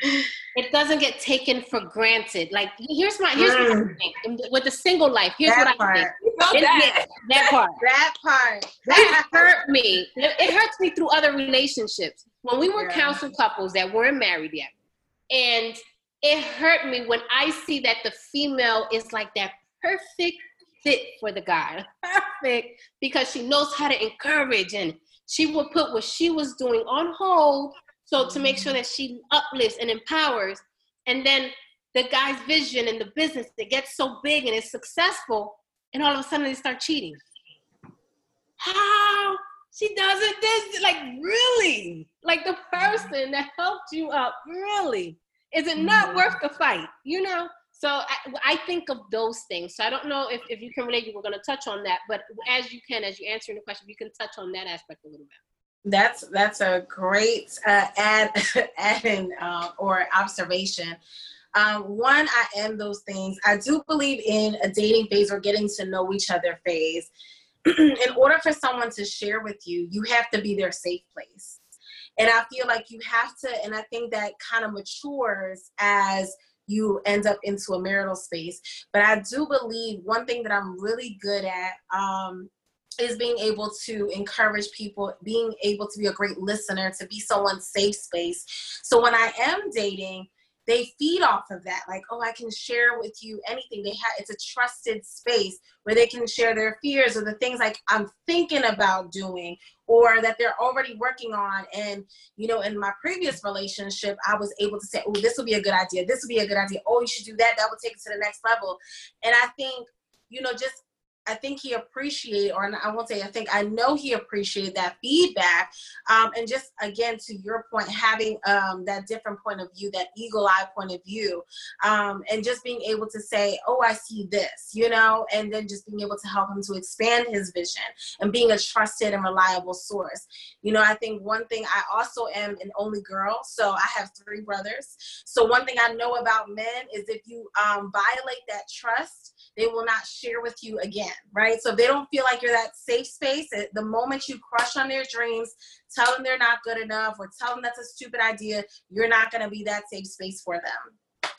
C: it doesn't get taken for granted? Like, here's my here's what I
E: Mm.
C: think with the single life. Here's
E: that
C: what I think.
E: part.
C: It-
F: that.
C: That part.
E: That part.
C: It hurt me. It hurts me through other relationships. When we were
E: Yeah.
C: counsel couples that weren't married yet, and it hurt me when I see that the female is like that perfect fit for the guy, perfect because she knows how to encourage and she would put what she was doing on hold so to make sure that she uplifts and empowers, and then the guy's vision and the business that gets so big and is successful, and all of a sudden they start cheating. How? She doesn't this like really? Like the person that helped you up really? Is it not
E: Mhm.
C: worth the fight you know? So I, I think of those things. So i don't know if, if you can relate you were going to touch on that but as you can as you're answering the question you can touch on that aspect a little bit
E: That's that's a great uh, add add uh, or observation. Um, one, I am those things. I do believe in a dating phase or getting to know each other phase. in order for someone to share with you, you have to be their safe place. And I feel like you have to, and I think that kind of matures as you end up into a marital space. But I do believe one thing that I'm really good at um, is being able to encourage people, being able to be a great listener, to be someone's safe space. So when I am dating, they feed off of that. Like oh i can share with you anything. They have it's a trusted space where they can share their fears or the things like i'm thinking about doing or that they're already working on. And you know in my previous relationship i was able to say oh this would be a good idea. This would be a good idea. Oh you should do that. That would take it to the next level. And i think you know just I think he appreciated, or I won't say I think, I know he appreciated that feedback. Um, and just again, to your point, having um, that different point of view, that eagle eye point of view, um, and just being able to say, oh, I see this, you know, and then just being able to help him to expand his vision and being a trusted and reliable source. You know, I think one thing I also am an only girl, so I have three brothers. So one thing I know about men is if you um, violate that trust, they will not share with you again, right? So if they don't feel like you're that safe space, the moment you crush on their dreams, tell them they're not good enough, or tell them that's a stupid idea, you're not going to be that safe space for them.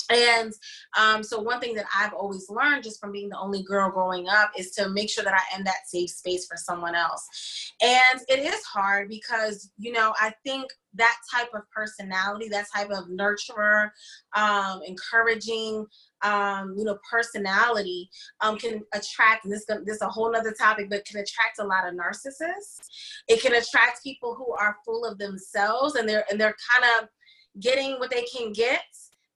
E: And um, so, one thing that I've always learned just from being the only girl growing up is to make sure that I am that safe space for someone else. And it is hard because, you know, I think that type of personality, that type of nurturer, um, encouraging, um, you know, personality um, can attract, and this, this is a whole other topic, but can attract a lot of narcissists. It can attract people who are full of themselves and they're, and they're kind of getting what they can get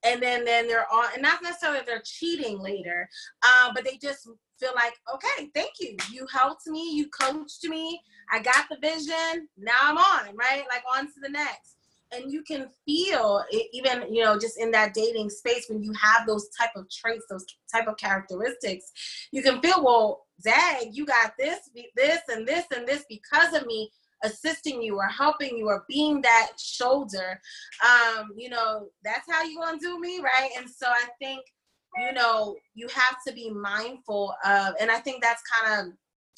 E: and then then they're on and not necessarily they're cheating later um, but they just feel like okay thank you. You helped me. You coached me. I got the vision. Now i'm on right? Like on to the next. And you can feel it, even you know just in that dating space when you have those type of traits those type of characteristics you can feel well dang you got this this and this and this because of me assisting you or helping you or being that shoulder um you know that's how you gonna do me right? And so i think you know you have to be mindful of and i think that's kind of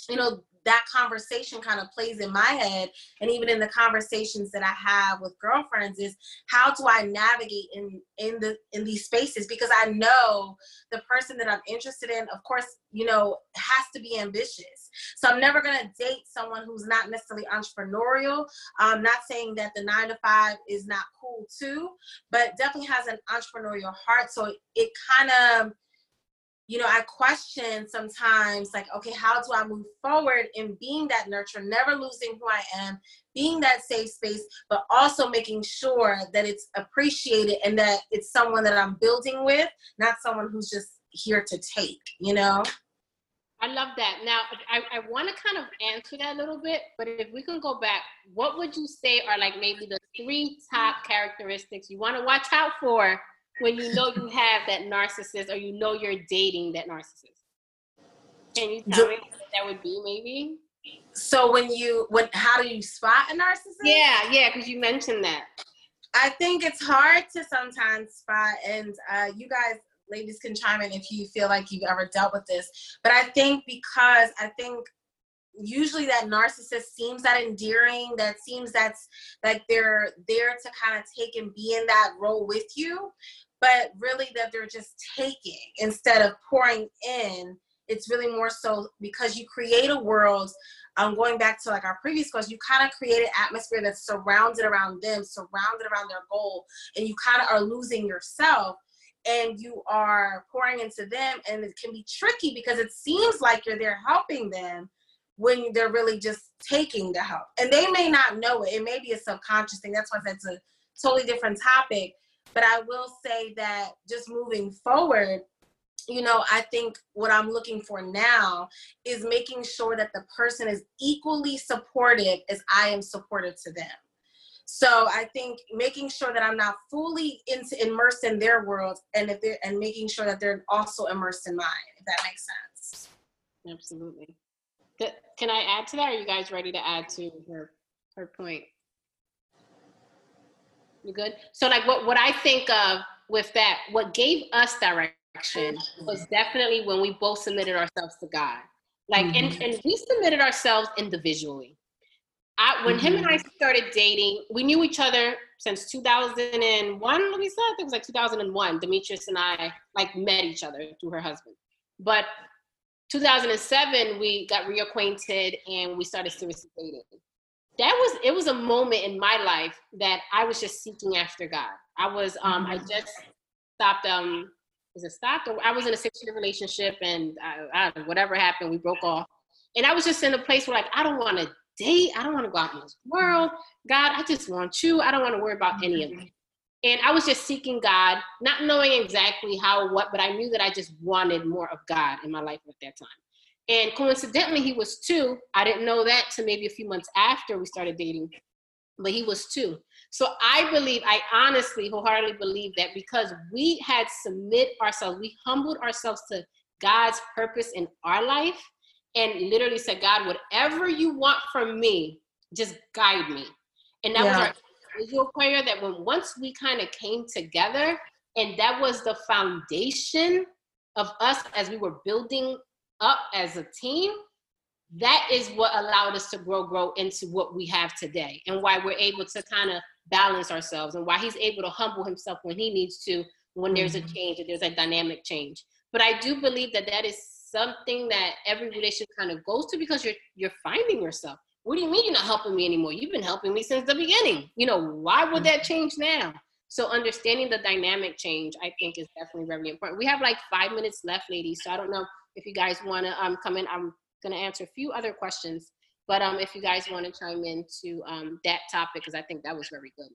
E: you know that conversation kind of plays in my head and even in the conversations that i have with girlfriends is how do i navigate in in the in these spaces? Because i know the person that i'm interested in of course you know has to be ambitious. So i'm never going to date someone who's not necessarily entrepreneurial. I'm not saying that the nine to five is not cool too but definitely has an entrepreneurial heart. So it, it kind of you know, I question sometimes, like, okay, how do I move forward in being that nurturer, never losing who I am, being that safe space, but also making sure that it's appreciated and that it's someone that I'm building with, not someone who's just here to take, you know?
C: I love that. Now, I, I want to kind of answer that a little bit, but if we can go back, what would you say are like maybe the three top characteristics you want to watch out for when you know you have that narcissist or you know you're dating that narcissist? Can you tell me what that would be maybe?
E: So when you when how do you spot a narcissist?
C: Yeah, yeah, because you mentioned that.
E: I think it's hard to sometimes spot, and uh, you guys, ladies, can chime in if you feel like you've ever dealt with this. But I think because I think usually that narcissist seems that endearing that seems that's like they're there to kind of take and be in that role with you but really that they're just taking instead of pouring in it's really more so because you create a world I'm um, going back to like our previous question, you kind of create an atmosphere that's surrounded around them, surrounded around their goal, and you kind of are losing yourself and you are pouring into them. And it can be tricky because it seems like you're there helping them when they're really just taking the help. And they may not know it, it may be a subconscious thing. That's why that's a totally different topic. But I will say that just moving forward, you know, I think what I'm looking for now is making sure that the person is equally supportive as I am supportive to them. So I think making sure that I'm not fully into immersed in their world and if they're and making sure that they're also immersed in mine, if that makes sense.
C: Absolutely. Can I add to that? Are you guys ready to add to her her point? You good? So like what, what I think of with that, what gave us direction was definitely when we both submitted ourselves to God. Like mm-hmm. and, and we submitted ourselves individually. I, when him and I
D: Mm-hmm.
C: started dating, we knew each other since 2001. Louisa, I think it was like 2001. Demetrius and I like met each other through her husband. But 2007, we got reacquainted and we started seriously dating. That was it was a moment in my life that I was just seeking after God. I was um I just stopped um is it stopped? I was in a six year relationship and I, I whatever happened we broke off. And I was just in a place where like I don't want to date. I don't want to go out in this world. God I just want you. I don't want to worry about any of it. And I was just seeking God not knowing exactly how what but I knew that I just wanted more of God in my life at that time and coincidentally he was two I didn't know that to maybe a few months after we started dating but he was two so I believe, I honestly, wholeheartedly believe that because we had submit ourselves, we humbled ourselves to God's purpose in our life, and literally said, God, whatever you want from me, just guide me. And that was
E: Yeah.
C: our individual prayer. That when once we kind of came together, and that was the foundation of us as we were building up as a team that is what allowed us to grow grow into what we have today and why we're able to kind of balance ourselves and why he's able to humble himself when he needs to when there's a mm-hmm. change or there's a dynamic change. But i do believe that that is something that every relationship kind of goes to because you're you're finding yourself. What do you mean you're not helping me anymore? You've been helping me since the beginning. You know why would that mm-hmm. change now? So understanding the dynamic change i think is definitely very important. We have like five minutes left ladies so i don't know if you guys want to um, come in i'm going to answer a few other questions but um, if you guys want to chime in to um, that topic because i think that was very good.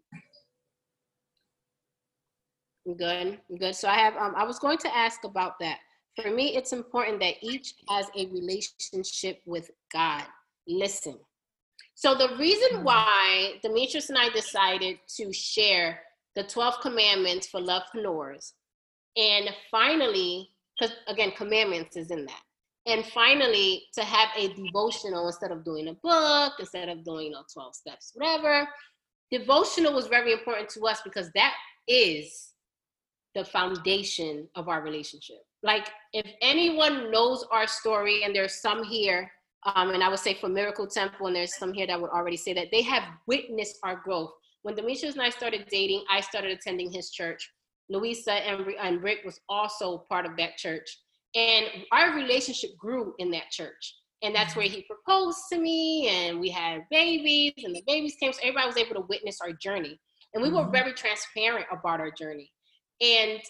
C: Good? Good? So i have um, i was going to ask about that. For me it's important that each has a relationship with god. Listen. So the reason why demetrius and i decided to share the 12 commandments for love lovepreneurs and finally because again commandments is in that. And finally to have a devotional instead of doing a book instead of doing you know 12 steps whatever devotional was very important to us because that is the foundation of our relationship. Like if anyone knows our story and there's some here um, and i would say for miracle temple and there's some here that would already say that they have witnessed our growth. When demetrius and i started dating i started attending his church louisa and, and rick was also part of that church. And our relationship grew in that church. And that's where he proposed to me and we had babies and the babies came so everybody was able to witness our journey. And we were
D: Mhm.
C: very transparent about our journey. And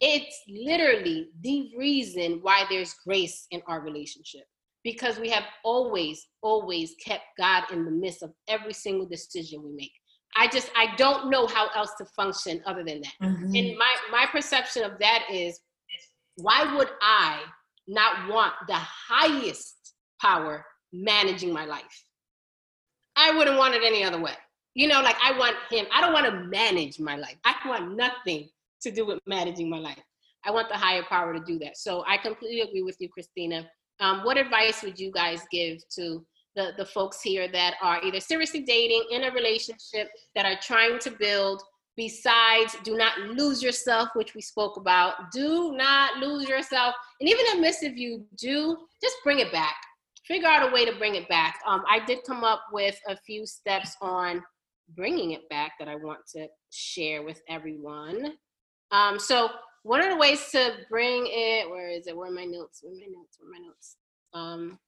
C: it's literally the reason why there's grace in our relationship. Because we have always always kept god in the midst of every single decision we make i just i don't know how else to function other than that.
D: Mhm.
C: and my my perception of that is why would i not want the highest power managing my life? I wouldn't want it any other way. You know like i want him i don't want to manage my life. I want nothing to do with managing my life. I want the higher power to do that. So i completely agree with you christina. Um, what advice would you guys give to the, the folks here that are either seriously dating in a relationship that are trying to build. Besides do not lose yourself which we spoke about. Do not lose yourself. And even amidst if you do just bring it back. Figure out a way to bring it back. Um, i did come up with a few steps on bringing it back that i want to share with everyone. Um, so one of the ways to bring it where is it? Where are my notes? Where are my notes? Where are my notes? Um,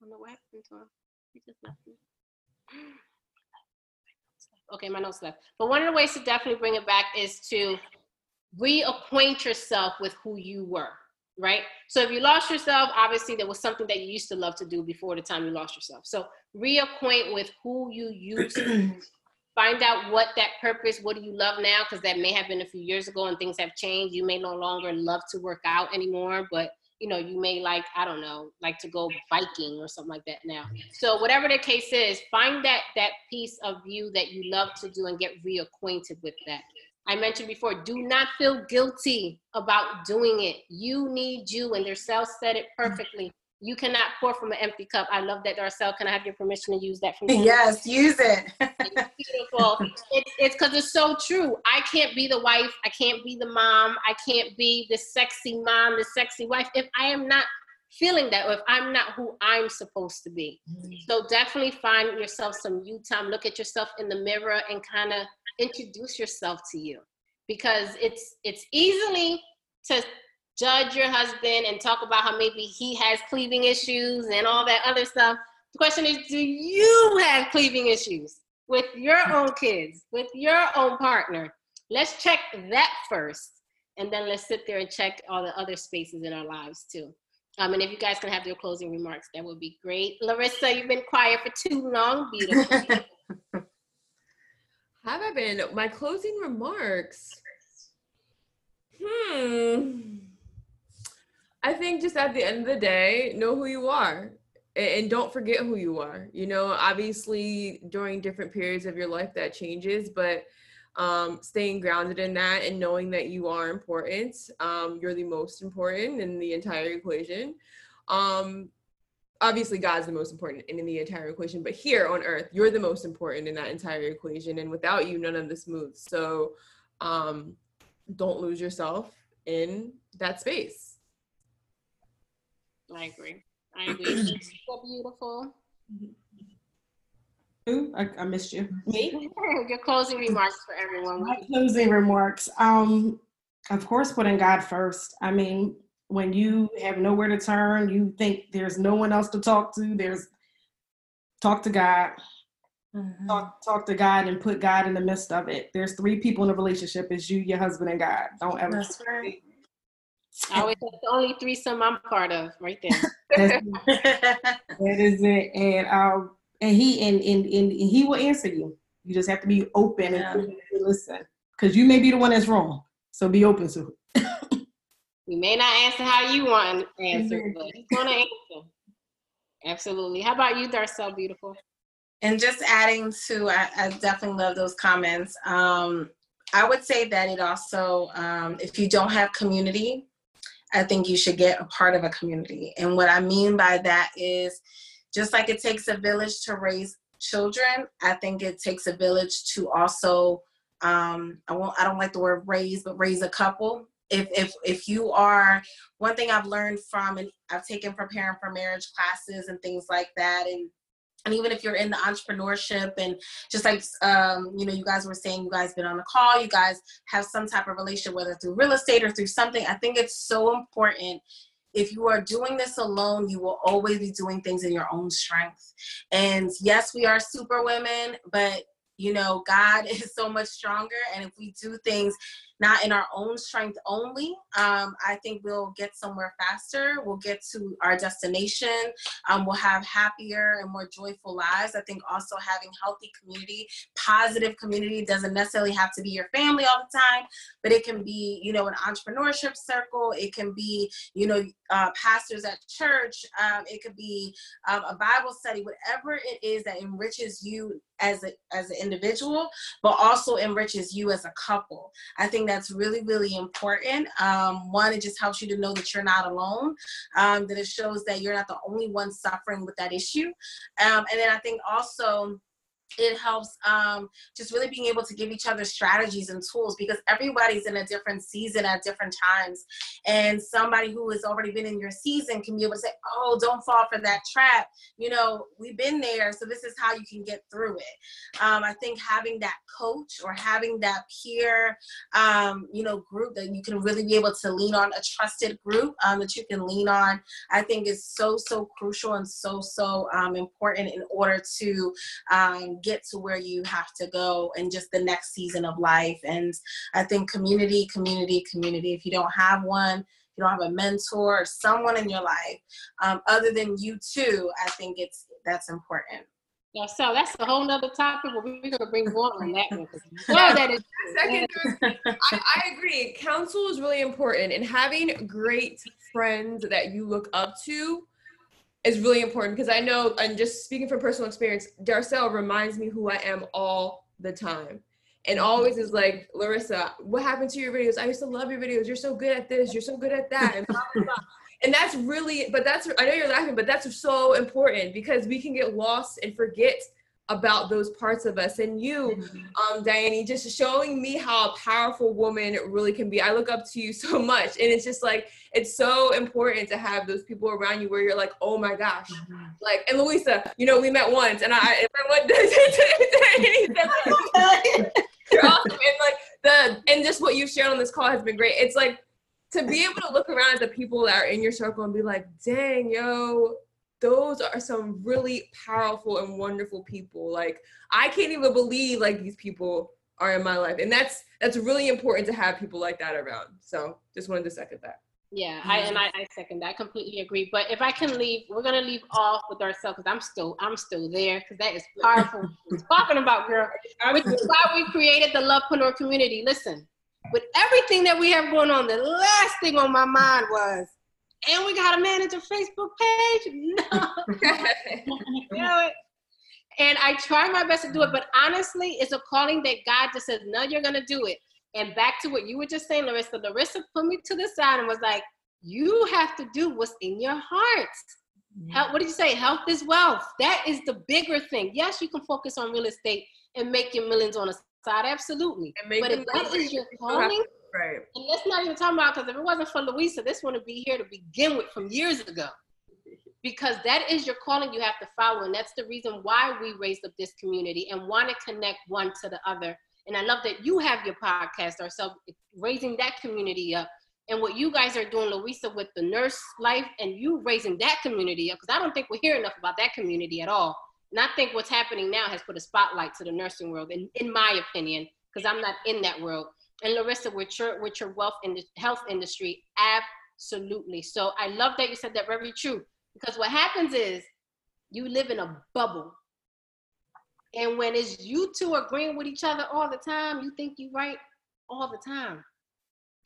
C: I don't know what happened to him. He just left me. Okay, my notes left. But one of the ways to definitely bring it back is to reacquaint yourself with who you were, right? So if you lost yourself, obviously there was something that you used to love to do before the time you lost yourself. So reacquaint with who you used to find out what that purpose, what do you love now? Because that may have been a few years ago and things have changed. You may no longer love to work out anymore, but you know, you may like, I don't know, like to go biking or something like that now. So whatever the case is, find that that piece of you that you love to do and get reacquainted with that. I mentioned before, do not feel guilty about doing it. You need you, and Darcel said it mm-hmm. perfectly. You cannot pour from an empty cup. I love that, Darcel. Can I have your permission to use that from to
E: Yes, use it.
C: it's beautiful. It's it's because it's so true. I can't be the wife. I can't be the mom. I can't be the sexy mom, the sexy wife if I am not feeling that or if I'm not who I'm supposed to be. Mm-hmm. So definitely find yourself some you time. Look at yourself in the mirror and kind of introduce yourself to you because it's it's easily to judge your husband and talk about how maybe he has cleaving issues and all that other stuff. The question is, do you have cleaving issues with your own kids, with your own partner? Let's check that first. And then let's sit there and check all the other spaces in our lives too. Um, and if you guys can have your closing remarks, that would be great. Larissa, you've been quiet for too long. Beautiful.
F: Have I been? My closing remarks. Hmm. I think just at the end of the day, know who you are and, don't forget who you are. You know, obviously during different periods of your life that changes, but um, staying grounded in that and knowing that you are important. Um, you're the most important in the entire equation. Um, obviously, God's the most important in, in the entire equation, but here on earth, you're the most important in that entire equation. And without you, none of this moves. So um, don't lose yourself in that space.
C: I agree. I agree. so beautiful.
D: Ooh, I, I missed you. Me?
C: Your closing remarks for everyone.
D: My closing remarks. Um, of course, putting God first. I mean, when you have nowhere to turn, you think there's no one else to talk to. There's talk to God. Talk, talk to God and put God in the midst of it. There's three people in a relationship. It's you, your husband, and God. Don't ever.
E: That's right.
C: I always that's the only threesome I'm part of, right there.
D: That's- that is it. And um, and he and, and and he will answer you. You just have to be open
E: Yeah.
D: and listen, because you may be the one that's wrong. So be open to it.
C: We may not answer how you want an answer, but he's gonna answer. Absolutely. How about you, Darcel? Beautiful.
E: And just adding to, I, I definitely love those comments. Um, I would say that it also, um, if you don't have community, I think you should get a part of a community. And what I mean by that is just like it takes a village to raise children, I think it takes a village to also, um, I won't, I don't like the word raise, but raise a couple. If, if, if you are, one thing I've learned from, and I've taken preparing for marriage classes and things like that, and and even if you're in the entrepreneurship and just like um, you know you guys were saying you guys been on a call you guys have some type of relationship whether through real estate or through something i think it's so important. If you are doing this alone you will always be doing things in your own strength. And yes we are super women but you know god is so much stronger. And if we do things not in our own strength only um, i think we'll get somewhere faster we'll get to our destination um, will have happier and more joyful lives. I think also having healthy community, positive community doesn't necessarily have to be your family all the time, but it can be, you know, an entrepreneurship circle. It can be, you know, uh, pastors at church. Um, it could be um, a Bible study, whatever it is that enriches you as a as an individual, but also enriches you as a couple. I think that's really really important. Um, one, it just helps you to know that you're not alone um, that it shows that you're not the only one suffering with that issue. Um, and then I think also it helps um, just really being able to give each other strategies and tools because everybody's in a different season at different times. And somebody who has already been in your season can be able to say, oh, don't fall for that trap. You know, we've been there, so this is how you can get through it. Um, I think having that coach or having that peer, um, you know, group that you can really be able to lean on, a trusted group um, that you can lean on, I think is so, so crucial and so, so um, important in order to um, get to where you have to go and just the next season of life. And I think community, community, community. If you don't have one, you don't have a mentor or someone in your life um, other than you too, I think it's that's important.
C: Yeah, so that's a whole nother topic, but we're gonna bring more on that one. you know that is
F: Second, I, I agree. Counsel is really important, and having great friends that you look up to is really important because I know, and just speaking from personal experience, Darcel reminds me who I am all the time. And mm-hmm. always is like, Larissa, what happened to your videos? I used to love your videos. You're so good at this. You're so good at that. And, blah, blah, blah. and that's really, but that's, I know you're laughing, but that's so important because we can get lost and forget about those parts of us. And you um diane just showing me how a powerful woman really can be. I look up to you so much. And it's just like it's so important to have those people around you where you're like oh my gosh.
D: Mm-hmm.
F: like and louisa you know we met once and i and I went you're awesome. And like the and just what you've shared on this call has been great. It's like to be able to look around at the people that are in your circle and be like dang yo those are some really powerful and wonderful people like i can't even believe like these people are in my life and that's that's really important to have people like that around so just wanted to second that
C: Yeah, I and I, I second that. I completely agree. But if I can leave, we're gonna leave off with ourselves because I'm still I'm still there because that is powerful. Talking about girl, which is why we created the Lovepreneur community. Listen, with everything that we have going on, the last thing on my mind was, and we gotta manage a Facebook page. No, you know it. And I try my best to do it, but honestly, it's a calling that God just says, no, you're gonna do it. And back to what you were just saying, Larissa. Larissa put me to the side and was like, you have to do what's in your heart. Health, what did you say? Health is wealth. That is the bigger thing. Yes, you can focus on real estate and make your millions on the side. Absolutely.
F: And make
C: But if that is your calling,
F: right
C: and let's not even talking about because if it wasn't for Louisa, this wouldn't be here to begin with from years ago. Because that is your calling you have to follow. And that's the reason why we raised up this community and want to connect one to the other. And I love that you have your podcast ourselves, raising that community up. And what you guys are doing, Louisa, with the nurse life and you raising that community up, because I don't think we hear enough about that community at all. And I think what's happening now has put a spotlight to the nursing world, in, in my opinion, because I'm not in that world. And Larissa, with your with your wealth in the health industry, absolutely. So I love that you said that very true. Because what happens is you live in a bubble. And when it's you two agreeing with each other all the time, you think you're right all the time.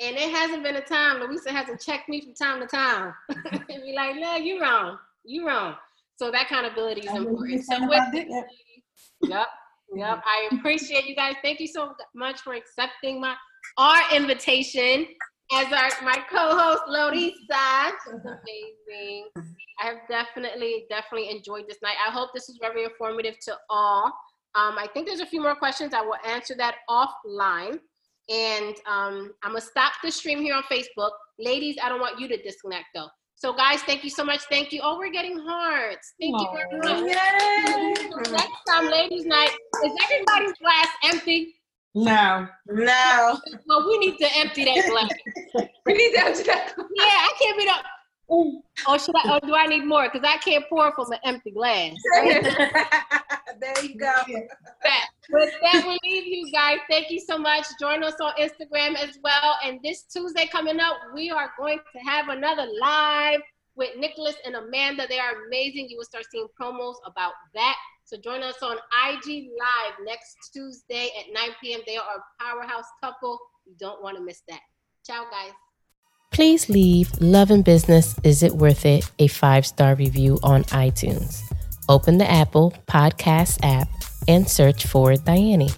C: And it hasn't been a time, Louisa hasn't checked me from time to time. and be like, no, you're wrong. You're wrong. So that accountability is important. So with Yep. Yep. I appreciate you guys. Thank you so much for accepting my our invitation as our my co-host Lorisa. She's amazing. I have definitely, definitely enjoyed this night. I hope this is very informative to all. Um, I think there's a few more questions. I will answer that offline. And um, I'm gonna stop the stream here on Facebook. Ladies, I don't want you to disconnect though. So guys, thank you so much. Thank you. Oh, we're getting hearts. Thank you very much. Next time, ladies' night. Is everybody's glass empty?
D: No.
E: No.
C: Well, we need to empty that glass.
F: we need to answer that
C: Yeah, I can't be the. Ooh. Or should I? Or do I need more? Because I can't pour from an empty glass.
E: there you go.
C: That. With that, we leave you guys. Thank you so much. Join us on Instagram as well. And this Tuesday coming up, we are going to have another live with Nicholas and Amanda. They are amazing. You will start seeing promos about that. So join us on IG Live next Tuesday at 9 p.m. They are a powerhouse couple. You don't want to miss that. Ciao, guys.
A: Please leave Love and Business Is It Worth It a five star review on iTunes. Open the Apple Podcast app and search for Diane.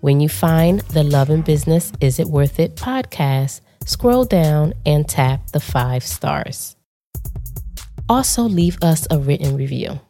A: When you find the Love and Business Is It Worth It podcast, scroll down and tap the five stars. Also, leave us a written review.